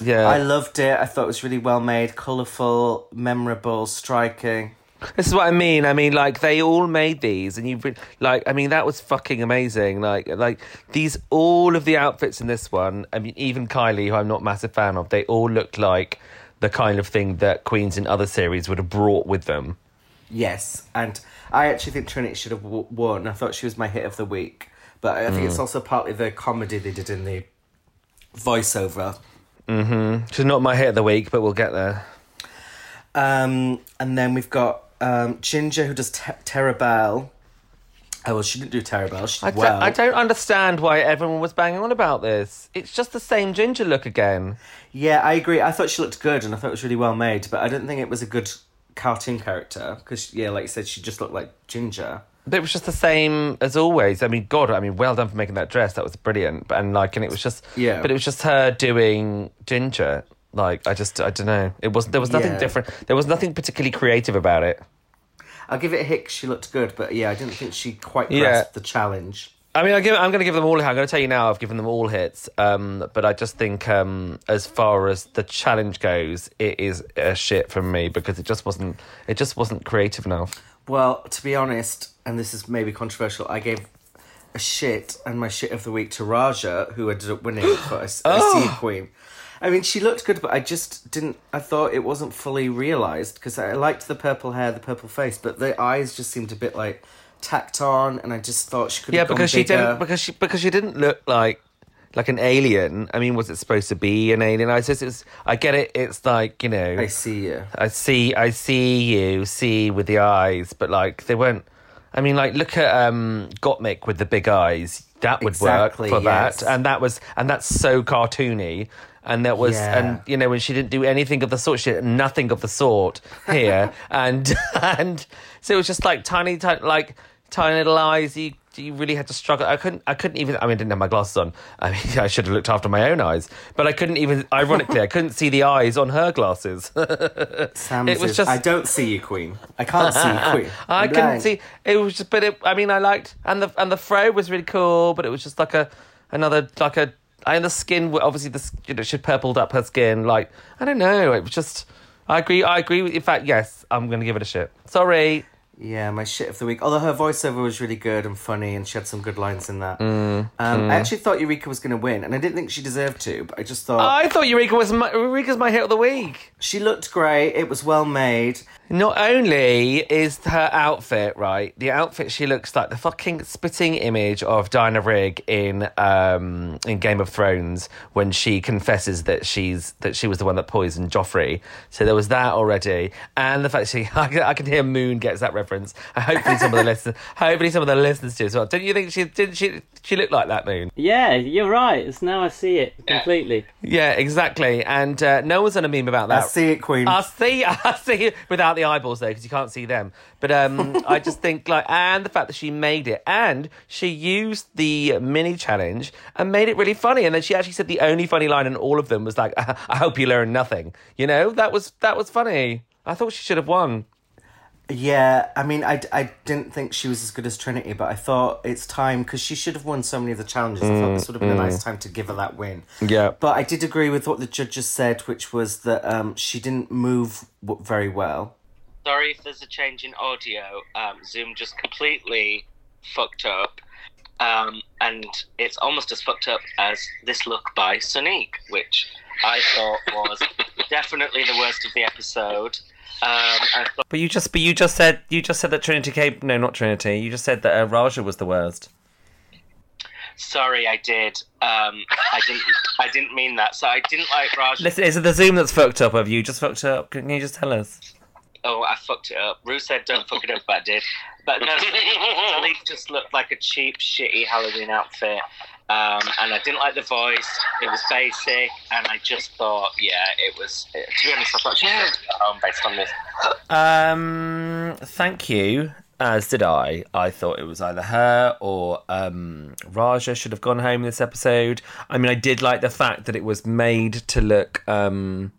Yeah. I loved it. I thought it was really well made, colourful, memorable, striking. This is what I mean. I mean, like they all made these, and you re- like. I mean, that was fucking amazing. Like, like these all of the outfits in this one. I mean, even Kylie, who I'm not a massive fan of, they all looked like the kind of thing that queens in other series would have brought with them. Yes, and I actually think Trinity should have w- won. I thought she was my hit of the week, but I think it's also partly the comedy they did in the voiceover. Mhm. She's not my hit of the week, but we'll get there. Um, and then we've got um, Ginger who does Terabelle. Oh, well, she didn't do Terabelle. She I, did don't- well. I don't understand why everyone was banging on about this. It's just the same ginger look again. Yeah, I agree. I thought she looked good and I thought it was really well made, but I didn't think it was a good cartoon character because, yeah, like you said, she just looked like Ginger. But it was just the same as always. I mean, God, I mean, well done for making that dress. That was brilliant. But and like, and it was just, Yeah. But it was just her doing ginger. Like, I just, I don't know. It was there was nothing Yeah. different. There was nothing particularly creative about it. I'll give it a hit 'cause she looked good, but yeah, I didn't think she quite Yeah. the challenge. I mean, I give, I'm going to give them all. Hits. I'm going to tell you now. I've given them all hits. Um, but I just think, um, as far as the challenge goes, it is a shit for me because it just wasn't. It just wasn't creative enough. Well, to be honest, and this is maybe controversial, I gave a shit and my shit of the week to Raja, who ended up winning for a, a Oh. Sea Queen. I mean, she looked good, but I just didn't. I thought it wasn't fully realised because I liked the purple hair, the purple face, but the eyes just seemed a bit like tacked on, and I just thought she could. Yeah, because she bigger. didn't. Because she because she didn't look like like an alien. I mean, was it supposed to be an alien? I just it's. I get it. It's like you know. I see you. I see, I see you, see with the eyes, but like they weren't. I mean, like look at um Gottmik with the big eyes. That would Exactly, work for yes. that, and that was, and that's so cartoony. And that was, Yeah. and you know, when she didn't do anything of the sort, she did nothing of the sort here, and and so it was just like tiny, tiny, like tiny little eyes. You you really had to struggle. I couldn't, I couldn't even. I mean, I didn't have my glasses on. I mean, I should have looked after my own eyes, but I couldn't even. Ironically, I couldn't see the eyes on her glasses. Sam It was just- I don't see you, Queen. I can't see you, Queen. I I'm couldn't see. It was just, but it, I mean, I liked, and the and the fro was really cool, but it was just like a another like a. And the skin, obviously, the s- you know, she purpled up her skin. Like I don't know, it was just. I agree. I agree. with In fact, yes, I'm going to give it a shit. Sorry. Yeah, my shit of the week. Although her voiceover was really good and funny, and she had some good lines in that. Mm, um, I actually thought Eureka was going to win, and I didn't think she deserved to. But I just thought I thought Eureka was my, Eureka's my hit of the week. she looked great. It was well made. Not only is her outfit right, the outfit she looks like the fucking spitting image of Diana Rigg in um, in Game of Thrones when she confesses that she's that she was the one that poisoned Joffrey. So there was that already, and the fact she I can, I can hear Moon gets that reference. Hopefully some of the listeners, hopefully some of the listeners do as well. Don't you think she didn't she she looked like that Moon? Yeah, you're right. It's now I see it completely. Yeah, exactly. And uh, no one's done a meme about that. I see it, Queen. I see, I see without the eyeballs though, because you can't see them. But um, I just think like, and the fact that she made it, and she used the mini challenge and made it really funny. And then she actually said the only funny line in all of them was like, "I hope you learn nothing." You know, that was that was funny. I thought she should have won. Yeah, I mean, I, I didn't think she was as good as Trinity, but I thought it's time because she should have won so many of the challenges. I thought this would have been a nice time to give her that win. Yeah. But I did agree with what the judges said, which was that um, she didn't move w- very well. Sorry if there's a change in audio. Um, Zoom just completely fucked up. Um, and it's almost as fucked up as this look by Sonique, which I thought was definitely the worst of the episode. Um, thought But you just, but you just said, you just said that Trinity came. No, not Trinity. You just said that uh, Raja was the worst. Sorry, I did. Um, I didn't. I didn't mean that. So I didn't like Raja. Listen, is it the Zoom that's fucked up? Have you just fucked up? Can you just tell us? Oh, I fucked it up. Ru said, "Don't fuck it up," but I did. But no, Sonique just looked like a cheap, shitty Halloween outfit. Um, and I didn't like the voice. It was basic, and I just thought, yeah, it was. To be honest, I thought she go home based on this. Um, thank you. As did I. I thought it was either her or um, Raja should have gone home this episode. I mean, I did like the fact that it was made to look um,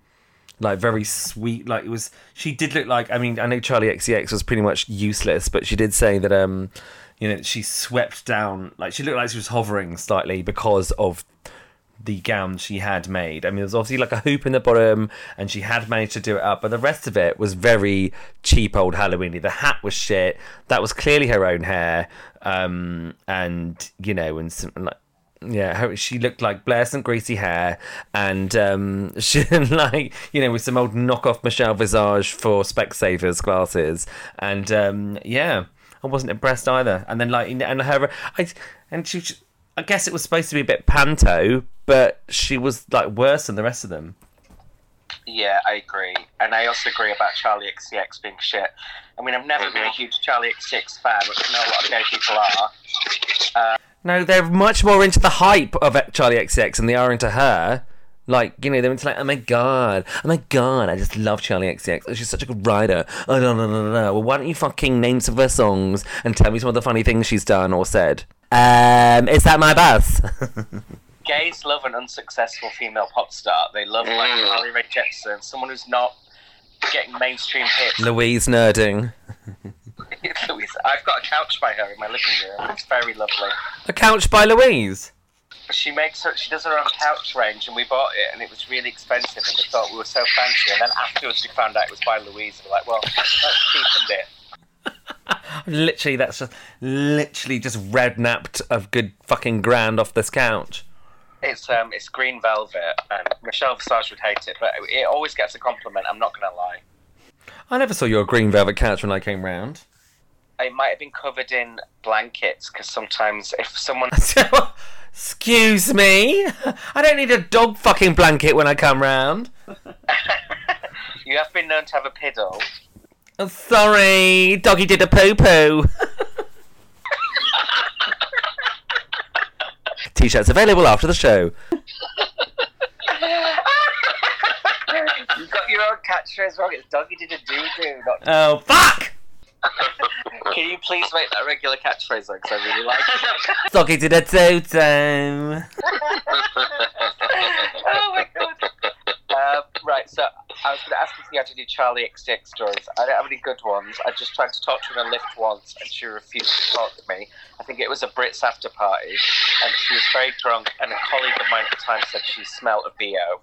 like very sweet. Like it was. She did look like. I mean, I know Charli XCX was pretty much useless, but she did say that. Um, you know, she swept down. Like she looked like she was hovering slightly because of the gown she had made. I mean, there was obviously like a hoop in the bottom, and she had managed to do it up, but the rest of it was very cheap old Halloweeny. The hat was shit. That was clearly her own hair, um, and you know, and some, like. Yeah, her, she looked like Blair St. Greasy hair, and um, she like you know with some old knockoff Michelle Visage for Specsavers glasses, and um, yeah, I wasn't impressed either. And then like and her, I and she I guess it was supposed to be a bit panto, but she was like worse than the rest of them. Yeah, I agree, and I also agree about Charli XCX being shit. I mean, I've never been a mm-hmm. huge Charli XCX fan, which I know a lot of gay people are. No, they're much more into the hype of Charli XCX than they are into her. Like, you know, they're into like, oh my god, oh my god, I just love Charli XCX. She's such a good writer. Oh, no, no, no, no, no. Well, why don't you fucking name some of her songs and tell me some of the funny things she's done or said? Um, is that my bus? Gays love an unsuccessful female pop star. They love like Carly Rae Jepsen, someone who's not getting mainstream hits. Louise Nurding. Louise, I've got a couch by her in my living room. It's very lovely. A couch by Louise. She makes her, she does her own couch range, and we bought it, and it was really expensive, and we thought we were so fancy. And then afterwards, we found out it was by Louise, and we're like, well, that's cheapened it. Literally, that's just literally just rednapped a good fucking grand off this couch. It's um, it's green velvet, and Michelle Visage would hate it, but it always gets a compliment. I'm not gonna lie. I never saw your green velvet couch when I came round. It might have been covered in blankets because sometimes if someone Excuse me? I don't need a dog fucking blanket when I come round. you have been known to have a piddle, Oh, sorry, doggy did a poo poo. T-shirts available after the show. you've got your own catchphrase wrong. It's doggy did a doo doo. Not... Oh fuck! Can you please make that regular catchphrase though? Because I really like it. Doggy did a toto. oh my god. Uh, right, so I was going to ask if you had any Charli XCX stories. I don't have any good ones. I just tried to talk to her in a lift once, and she refused to talk to me. I think it was a Brits after party, and she was very drunk. And a colleague of mine at the time said she smelled of bo.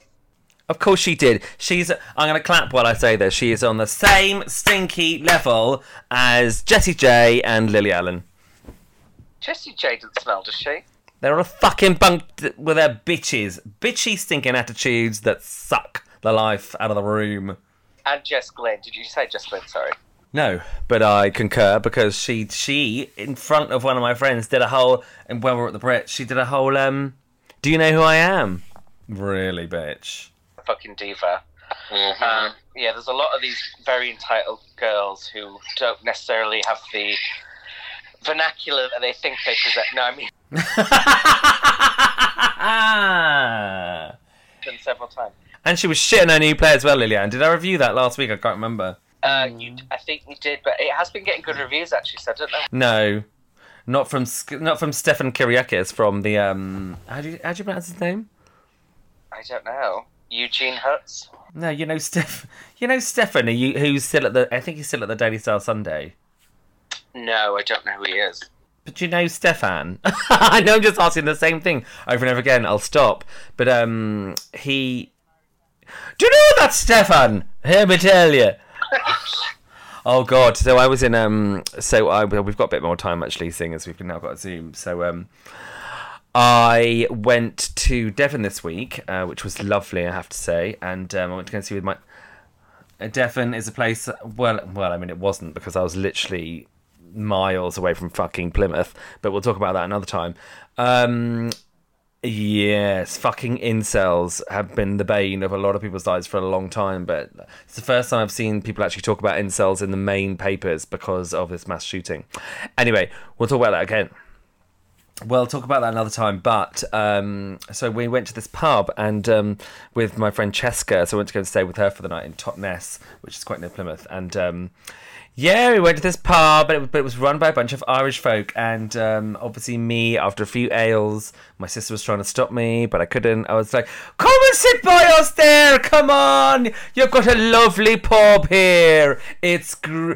Of course she did. She's. I'm going to clap while I say this. She is on the same stinky level as Jessie J and Lily Allen. Jessie J doesn't smell, does she? They're on a fucking bunk with their bitches, bitchy stinking attitudes that suck the life out of the room. And Jess Glynne. Did you say Jess Glynne? Sorry. No, but I concur because she she in front of one of my friends did a whole and when we were at the Brits, she did a whole um. Do you know who I am? Really, bitch. Fucking diva. Um, yeah, there's a lot of these very entitled girls who don't necessarily have the vernacular that they think they possess. No, I mean, done several times. and she was shitting her new play as well, Lillian. Did I review that last week? I can't remember. Uh, you, I think you did, but it has been getting good reviews actually. So I don't know. No, not from not from Stefan Kyriazis from the um. How do you how do you pronounce his name? I don't know. Eugene Hutz. No, you know Steph. You know Stefan, who- who's still at the. I think he's still at the Daily Star Sunday. No, I don't know who he is. But you know Stefan? I know I'm just asking the same thing over and over again. I'll stop. But um, he. Do you know that Stefan? Hear me tell you. oh God! So I was in um. So I well, we've got a bit more time actually, seeing as we've now got Zoom. So um. I went to Devon this week, uh, which was lovely, I have to say, and um, I went to go and see with my. Uh, Devon is a place. Well, well, I mean, it wasn't because I was literally miles away from fucking Plymouth, but we'll talk about that another time. Um, yes, fucking incels have been the bane of a lot of people's lives for a long time, but it's the first time I've seen people actually talk about incels in the main papers because of this mass shooting. Anyway, we'll talk about that again. We'll talk about that another time. But um, so we went to this pub and um, with my friend Cheska, so I went to go and stay with her for the night in Totnes, which is quite near Plymouth. And um, yeah, we went to this pub, but it, but it was run by a bunch of Irish folk. And um, obviously, me, after a few ales, my sister was trying to stop me, but I couldn't. I was like, come and sit by us there. Come on. You've got a lovely pub here. It's. Gr-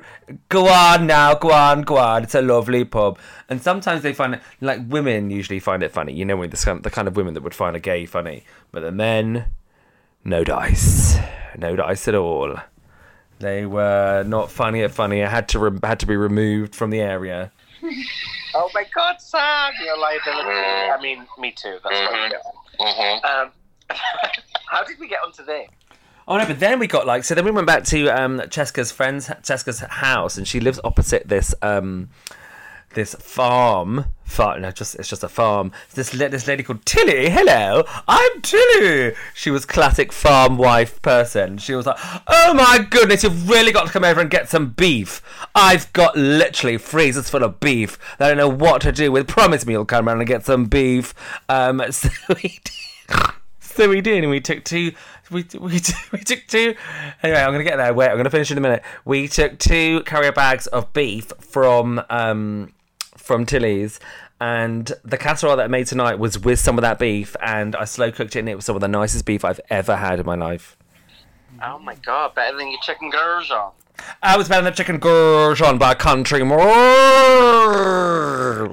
go on now. Go on. Go on. It's a lovely pub. And sometimes they find it, like women usually find it funny. You know, the kind, the kind of women that would find a gay funny. But the men, no dice. No dice at all. They were not funny at funny. I had to re- had to be removed from the area. Oh my God, Sam, your liability. I mean, me too. That's what I get on. Um, how did we get onto this? Oh no! But then we got like so. Then we went back to um, Cheska's friend's Cheska's house, and she lives opposite this um, this farm. Farm, no, just it's just a farm. This this lady called Tilly. Hello, I'm Tilly. She was classic farm wife person. She was like, "Oh my goodness, you've really got to come over and get some beef. I've got literally freezers full of beef I don't know what to do with. Promise me you'll come around and get some beef." Um, so we did. So we did, and we took two. We we, we took two. Anyway, I'm gonna get there. Wait, I'm gonna finish in a minute. We took two carrier bags of beef from um from Tilly's, and the casserole that I made tonight was with some of that beef, and I slow cooked it, and it was some of the nicest beef I've ever had in my life. Oh my god, better than your chicken gurjon. I was better than the chicken gurjon by a country mile.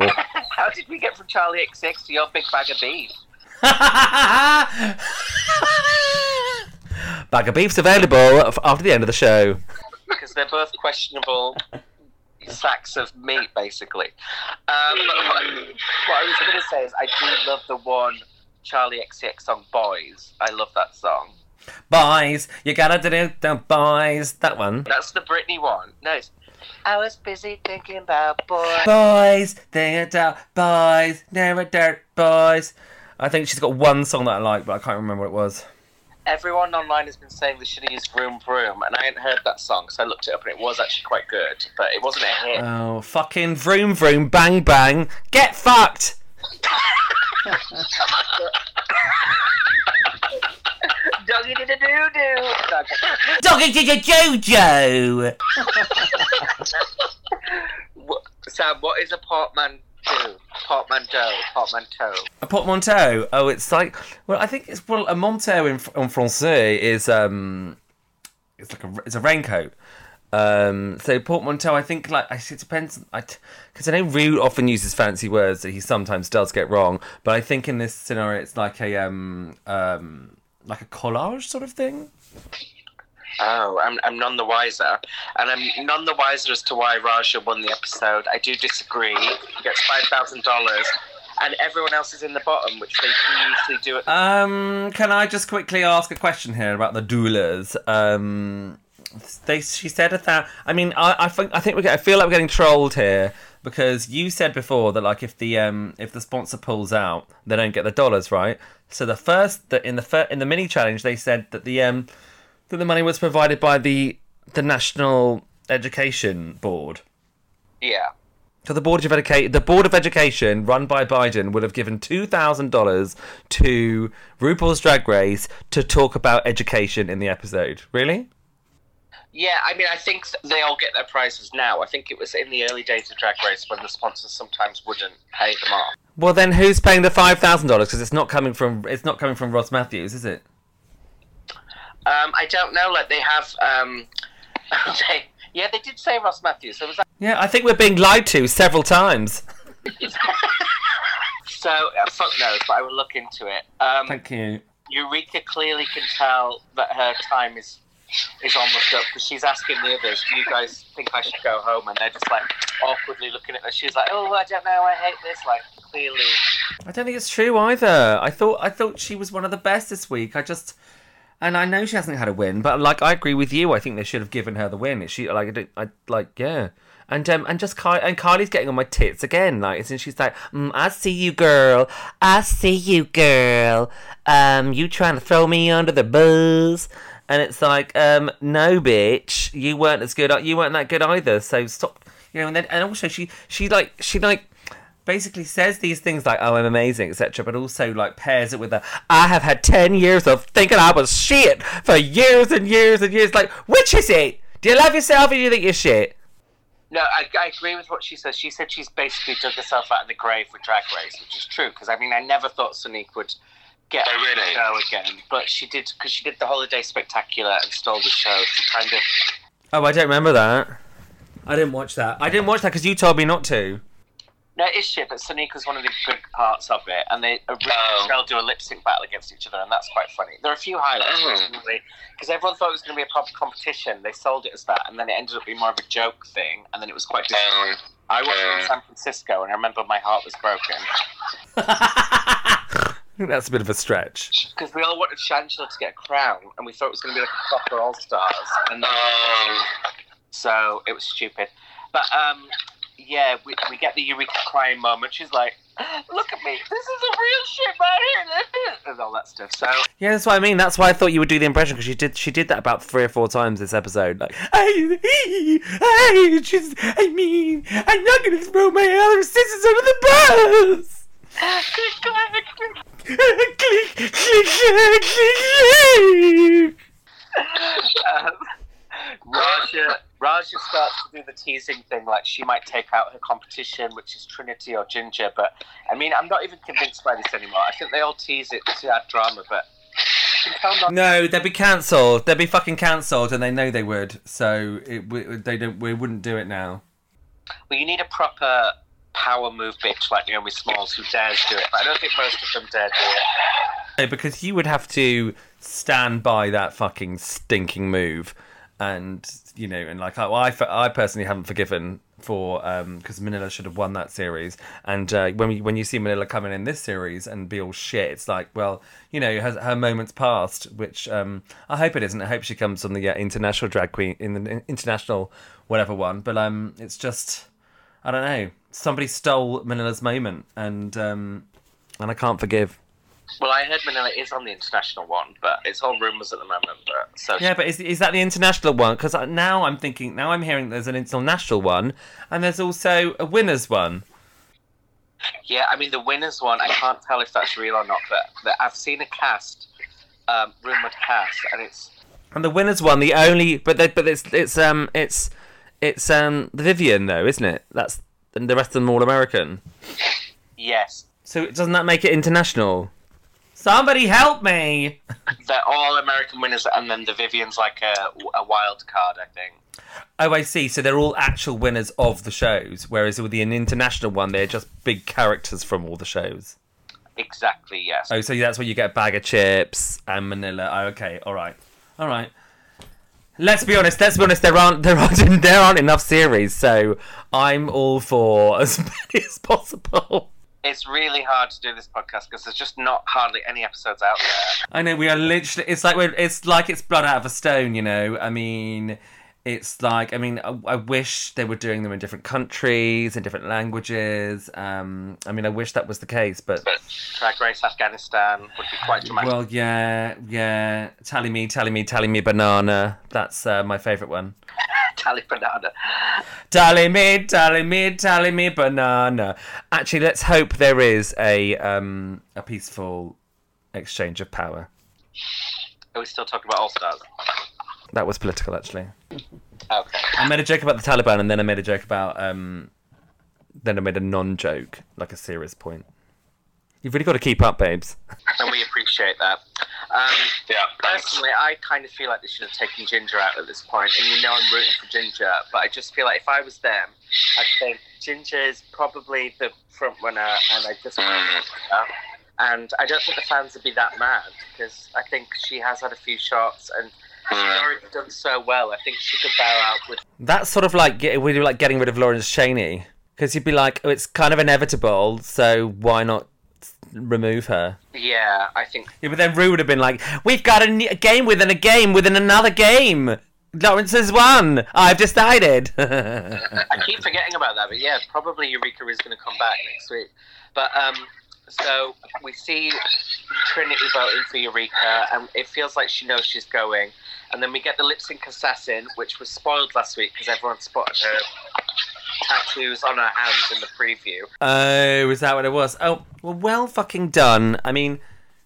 How did we get from Charlie XX to your big bag of beef? Bag of beef's available after the end of the show. Because they're both questionable sacks of meat, basically. Um, what, what I was going to say is, I do love the one Charli XCX song "Boys." I love that song. Boys, you gotta do it, the boys. That one. That's the Britney one. No, it's, I was busy thinking about boys. Boys, they're dirt boys, a dirt boys. I think she's got one song that I like, but I can't remember what it was. Everyone online has been saying should have "Vroom Vroom," and I hadn't heard that song, so I looked it up, and it was actually quite good, but it wasn't a hit. Oh, fucking vroom vroom, bang bang, get fucked! Doggy did a doo doo. Doggy did a Jojo! Sam, what is a portmanteau? Portmanteau. A portmanteau. Oh, it's like well, I think it's well, a manteau in en français is um, it's like a it's a raincoat. Um, so portmanteau, I think like I- it depends. I because I know Ru often uses fancy words that he sometimes does get wrong, but I think in this scenario it's like a um um like a collage sort of thing. Oh, I'm, I'm none the wiser. And I'm none the wiser as to why Raja won the episode. I do disagree. He gets $5,000. And everyone else is in the bottom, which they usually do at Um, can I just quickly ask a question here about the doulas? Um, they she said a thousand. I mean, I I think I think we I feel like we're getting trolled here because you said before that like if the um if the sponsor pulls out, they don't get the dollars, right? So the first that in the fir- in the mini challenge they said that the um that the money was provided by the the National Education Board. Yeah. So the board of education, the board of education, run by Biden, would have given two thousand dollars to RuPaul's Drag Race to talk about education in the episode. Really? Yeah, I mean, I think they all get their prizes now. I think it was in the early days of Drag Race when the sponsors sometimes wouldn't pay them off. Well, then who's paying the five thousand dollars? Because it's not coming from it's not coming from Ross Mathews, is it? Um, I don't know. Like they have. Um, they, yeah, they did say Ross Mathews. So was that? Yeah, I think we're being lied to several times. So uh, fuck knows, but I will look into it. Um, Thank you. Eureka clearly can tell that her time is is almost up because she's asking the others, "Do you guys think I should go home?" And they're just like awkwardly looking at her. She's like, "Oh, I don't know. I hate this." Like clearly, I don't think it's true either. I thought I thought she was one of the best this week. I just and I know she hasn't had a win, but like I agree with you. I think they should have given her the win. She like I, I like yeah. And um and just Ky- and Kylie's getting on my tits again. Like and she's like, mm, I see you, girl. I see you, girl. Um, you trying to throw me under the bus? And it's like, um, no, bitch. You weren't as good. You weren't that good either. So stop. You know. And then and also she she like she like basically says these things like, "Oh, I'm amazing," etc., but also like pairs it with a, "I have had ten years of thinking I was shit for years and years and years." Like, which is it? Do you love yourself or do you think you're shit? no, I, I agree with what she says. She said she's basically dug herself out of the grave with Drag Race, which is true. Because I mean, I never thought Sonique would get Oh, really? a show again, but she did because she did the Holiday Spectacular and stole the show. She kind of Oh, I don't remember that. I didn't watch that. I didn't watch that because you told me not to. No, it is shit, but Sonique was one of the big parts of it, and they uh, Oh. they'll do a lip sync battle against each other, and that's quite funny. There are a few highlights, because everyone thought it was going to be a proper competition. They sold it as that, and then it ended up being more of a joke thing, and then it was quite. Um, I watched it in. San Francisco, and I remember my heart was broken I think that's a bit of a stretch. because we all wanted Shangela to get a crown, and we thought it was going to be like a proper All Stars, and um, so it was stupid. But um, yeah, we, we get the Eureka crying moment. She's like, "Look at me, this is a real ship out here," and all that stuff. So Yeah, that's what I mean. That's why I thought you would do the impression because she did. She did that about three or four times this episode. Like, hey, hey, hey, she's. I mean, I'm not gonna throw my other sisters under the bus. click, click, click, click, click. um, Raja, Raja starts to do the teasing thing, like she might take out her competition, which is Trinity or Ginger. But I mean, I'm not even convinced by this anymore. I think they all tease it to add drama, but you can tell not. No, they'd be cancelled. They'd be fucking cancelled, and they know they would. So it, we, they don't. We wouldn't do it now. Well, you need a proper power move bitch like Naomi Smalls who dares do it, but I don't think most of them dare do it. No, because you would have to stand by that fucking stinking move, and you know, and like I, I, I personally haven't forgiven for because Manila should have won that series, and uh, when we, when you see Manila coming in this series and be all shit, it's like, well, you know, her, her moments passed. which um, I hope it isn't. I hope she comes on the uh, international drag queen in the international whatever one, but um, it's just I don't know. Somebody stole Manila's moment, and um, and I can't forgive. Well, I heard Manila is on the international one, but it's all rumours at the moment. But so Yeah, but is, is that the international one? Because now I'm thinking, now I'm hearing there's an international one, and there's also a winners one. Yeah, I mean the winners one. I can't tell if that's real or not, but, but I've seen a cast, um, rumored cast, and it's And the winners one, the only, but they, but it's it's um it's it's um the Vivienne though, isn't it? That's and the rest of them all American. yes, So doesn't that make it international? Somebody help me! they're all American winners, and then the Vivienne's like a, a wild card, I think. Oh, I see. So they're all actual winners of the shows, whereas with the an international one, they're just big characters from all the shows. Exactly, yes. Oh, so that's where you get a bag of chips and Manila. Oh, okay, all right, all right. Let's be honest. Let's be honest. There aren't there aren't there aren't enough series, so I'm all for as many as possible. It's really hard to do this podcast because there's just not hardly any episodes out there. I know we are literally. It's like we're. It's like it's blood out of a stone. You know. I mean, it's like. I mean, I, I wish they were doing them in different countries in different languages. Um. I mean, I wish that was the case, but But Drag Race Afghanistan would be quite dramatic. Well, yeah, yeah. Tally me, tally me, tally me, banana. That's uh, my favourite one. Tally Banana. Tally me, tally me, tally me, banana. Actually, let's hope there is a um, a peaceful exchange of power. Are we still talking about All Stars? That was political, actually. Okay. I made a joke about the Taliban, and then I made a joke about. Um, then I made a non-joke, like a serious point. You've really got to keep up, babes. and we appreciate that. Um, yeah, personally, I kind of feel like they should have taken Ginger out at this point. point, and you know I'm rooting for Ginger, but I just feel like if I was them, I'd think Ginger is probably the front runner, and I just want her. And I don't think the fans would be that mad because I think she has had a few shots and she's already done so well. I think she could bow out with. That's sort of like we do like getting rid of Lawrence Chaney because you'd be like, oh, it's kind of inevitable, so why not remove her? Yeah, I think Yeah, but then Ru would have been like, we've got a, ne- a game within a game within another game. Lawrence has won. I've decided. I keep forgetting about that, but yeah, probably Eureka is going to come back next week. But um, so we see Trinity voting for Eureka, and it feels like she knows she's going. And then we get the lip sync assassin, which was spoiled last week because everyone spotted her tattoos on her hands in the preview. oh, is that what it was? Oh, well, well fucking done. I mean,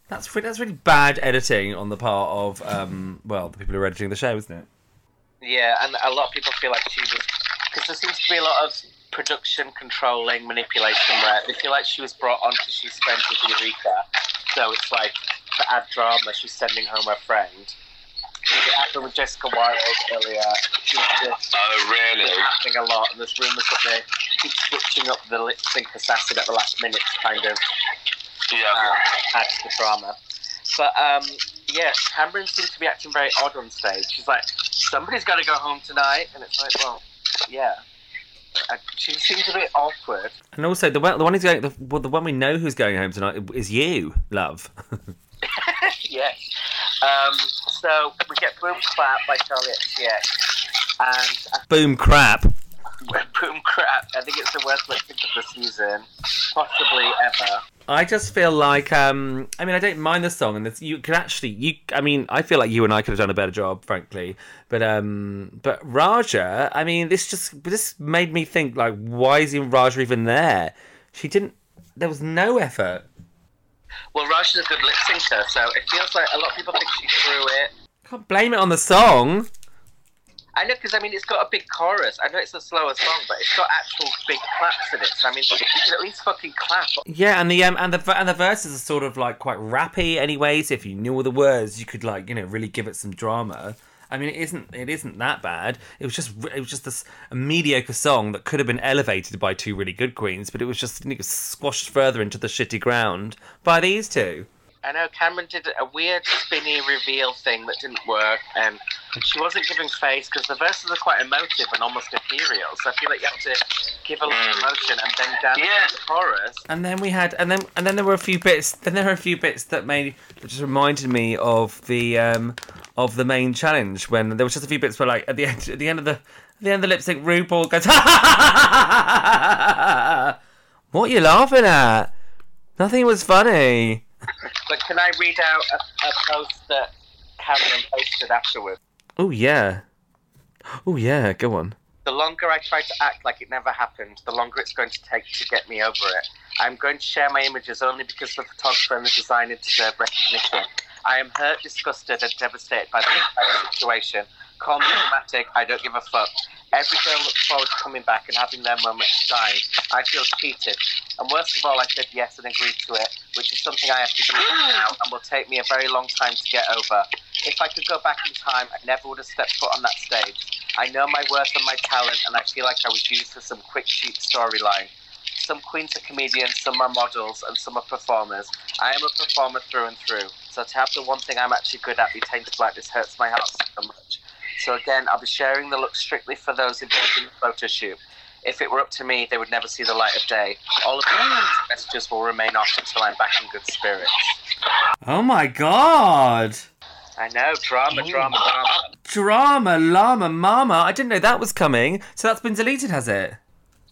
that's re- that's really bad editing on the part of um, well, the people who are editing the show, isn't it? Yeah, and a lot of people feel like she was because there seems to be a lot of production controlling manipulation where they feel like she was brought on because she's friends with Eureka. So it's like to add drama, she's sending home her friend. It happened with Jessica Wild earlier. Just Oh, really? happening a lot, and there's rumours that they keep switching up the lip sync assassin at the last minute to kind of Yeah. uh, add to the drama. But um, yeah, Kameron seems to be acting very odd on stage. She's like, somebody's got to go home tonight, and it's like, well, yeah. Uh, she seems a bit awkward. And also, the one, the one who's going, the, well, the one we know who's going home tonight is you, love. yeah. Um, so we get Boom Clap by Charli XCX, and Boom crap. boom crap. I think it's the worst lip sync of the season, possibly ever. I just feel like um I mean I don't mind the song and this, you can actually you I mean I feel like you and I could have done a better job frankly but um but Raja I mean this just this made me think like why is even Raja even there she didn't there was no effort Well, Raj is a good lip syncer, so it feels like a lot of people think she threw it. can't blame it on the song I know, because I mean, it's got a big chorus. I know it's a slower song, but it's got actual big claps in it. So I mean, you can at least fucking clap. yeah and the um and the and the verses are sort of like quite rappy anyways if you knew all the words you could like you know really give it some drama I mean, it isn't. It isn't that bad. It was just. It was just this a mediocre song that could have been elevated by two really good queens, but it was just it was squashed further into the shitty ground by these two. I know Kameron did a weird spinny reveal thing that didn't work, and she wasn't giving face because the verses are quite emotive and almost ethereal. So I feel like you have to give a lot of emotion and then dance Yeah. the chorus. And then we had, and then and then there were a few bits. Then there were a few bits that made that just reminded me of the um of the main challenge when there was just a few bits where like at the end at the end of the at the end of the lip sync, RuPaul goes, "What are you laughing at? Nothing was funny." But can I read out a, a post that Kameron posted afterwards? Oh yeah, oh yeah. Go on. The longer I try to act like it never happened, the longer it's going to take to get me over it. I'm going to share my images only because the photographer and the designer deserve recognition. I am hurt, disgusted, and devastated by the entire situation. Call me dramatic, I don't give a fuck. Every girl looks forward to coming back and having their moment to shine. I feel cheated. And worst of all, I said yes and agreed to it, which is something I have to do now and will take me a very long time to get over. If I could go back in time, I never would have stepped foot on that stage. I know my worth and my talent, and I feel like I was used for some quick, cheap storyline. Some queens are comedians, some are models, and some are performers. I am a performer through and through. So to have the one thing I'm actually good at be tainted like this hurts my heart so much. So again, I'll be sharing the look strictly for those involved in the photo shoot. If it were up to me, they would never see the light of day. All of my messages will remain off until I'm back in good spirits. Oh my god. I know, drama, drama, drama. Drama, llama, mama. I didn't know that was coming. So that's been deleted, has it?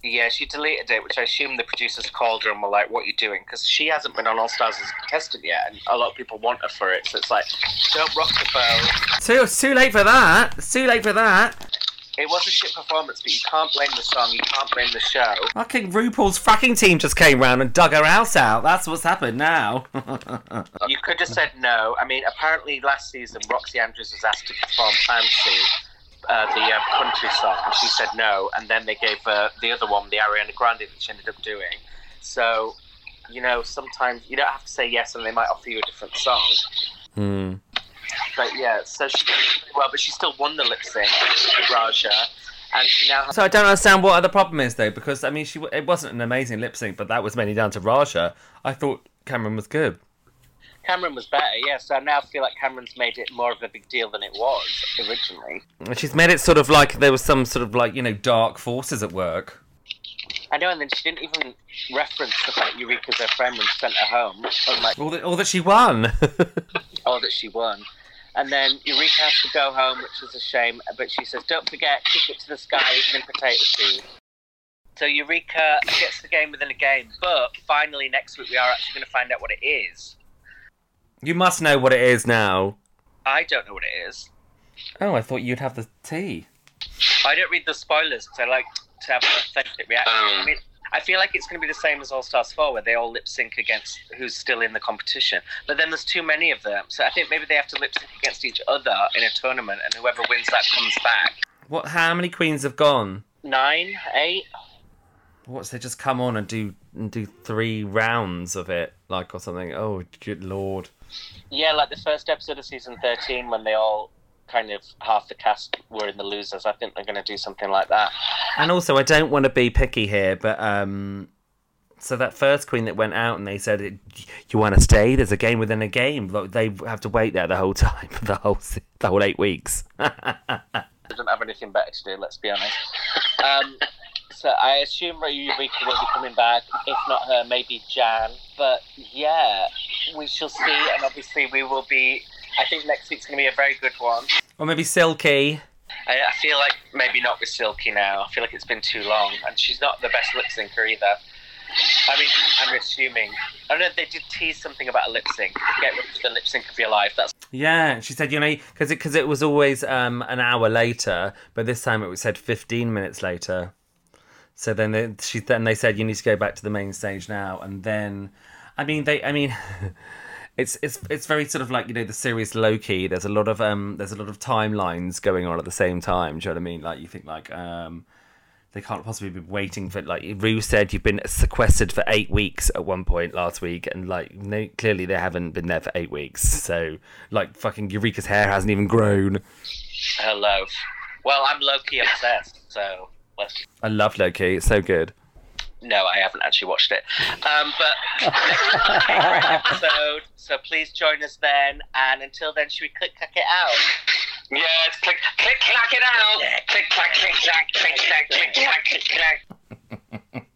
Yeah, she deleted it, which I assume the producers called her and were like, "What are you doing?" Because she hasn't been on All Stars as a contestant yet, and a lot of people want her for it. So it's like, don't rock the boat. Too, it's too late for that. It's too late for that. It was a shit performance, but you can't blame the song. You can't blame the show. Fucking RuPaul's fracking team just came round and dug her house out. That's what's happened now. You could have said no. I mean, apparently last season Roxxxy Andrews was asked to perform "Fancy," uh, the uh, country song, and she said no. And then they gave her the other one, the Ariana Grande, that she ended up doing. So, you know, sometimes you don't have to say yes, and they might offer you a different song. Hmm. But yeah, so she did really well, but she still won the lip sync, Raja, and she now has. So I don't understand what the problem is though, because I mean, she it wasn't an amazing lip sync, but that was mainly down to Raja. I thought Kameron was good. Kameron was better, yeah. So I now feel like Kameron's made it more of a big deal than it was originally. She's made it sort of like there was some sort of like you know dark forces at work. I know, and then she didn't even reference the fact Eureka's her friend and sent her home, unlike Or that, or that she won. oh that she won. And then Eureka has to go home, which is a shame. But she says, "Don't forget, kick it to the sky, even in potato seed." So Eureka gets the game within a game, but finally next week we are actually going to find out what it is. You must know what it is now. I don't know what it is. Oh, I thought you'd have the tea. I don't read the spoilers because I like to have an authentic reaction. I um. mean, I feel like it's going to be the same as All Stars 4, where they all lip sync against who's still in the competition. But then there's too many of them, so I think maybe they have to lip sync against each other in a tournament, and whoever wins that comes back. What? How many queens have gone? Nine, eight. What's they just come on and do and do three rounds of it, like or something? Oh, good lord! Yeah, like the first episode of season 13, when they all kind of half the cast were in the losers. I think they're going to do something like that. And also, I don't want to be picky here, but um, so that first queen that went out and they said, it, "You want to stay? There's a game within a game." Like, they have to wait there the whole time, the whole the whole eight weeks. They don't have anything better to do, let's be honest. Um, so I assume Eureka will be coming back. If not her, maybe Jan. But yeah, we shall see. And obviously, we will be. I think next week's going to be a very good one. or maybe Silky. I, I feel like maybe not with Silky now. I feel like it's been too long, and she's not the best lip syncer either. I mean, I'm assuming. I don't know they did tease something about a lip sync. Get rid of the lip sync of your life. That's Yeah, she said, you know, because it, cause it was always um, an hour later, but this time it was said 15 minutes later. So then they, she then they said you need to go back to the main stage now, and then, I mean they, I mean, it's it's it's very sort of like you know the series Loki. There's a lot of um there's a lot of timelines going on at the same time. Do you know what I mean? Like you think like um they can't possibly be waiting for like Ru said you've been sequestered for eight weeks at one point last week and like no, clearly they haven't been there for eight weeks so like fucking Eureka's hair hasn't even grown hello. Well, I'm Loki obsessed, so let's. I love Loki it's so good No, I haven't actually watched it. Um, but next week, my favourite episode. So please join us then. And until then, should we click click it out? Yes, click, click, clack it out. Click, clack, click, clack, click, clack, click, clack, click, clack.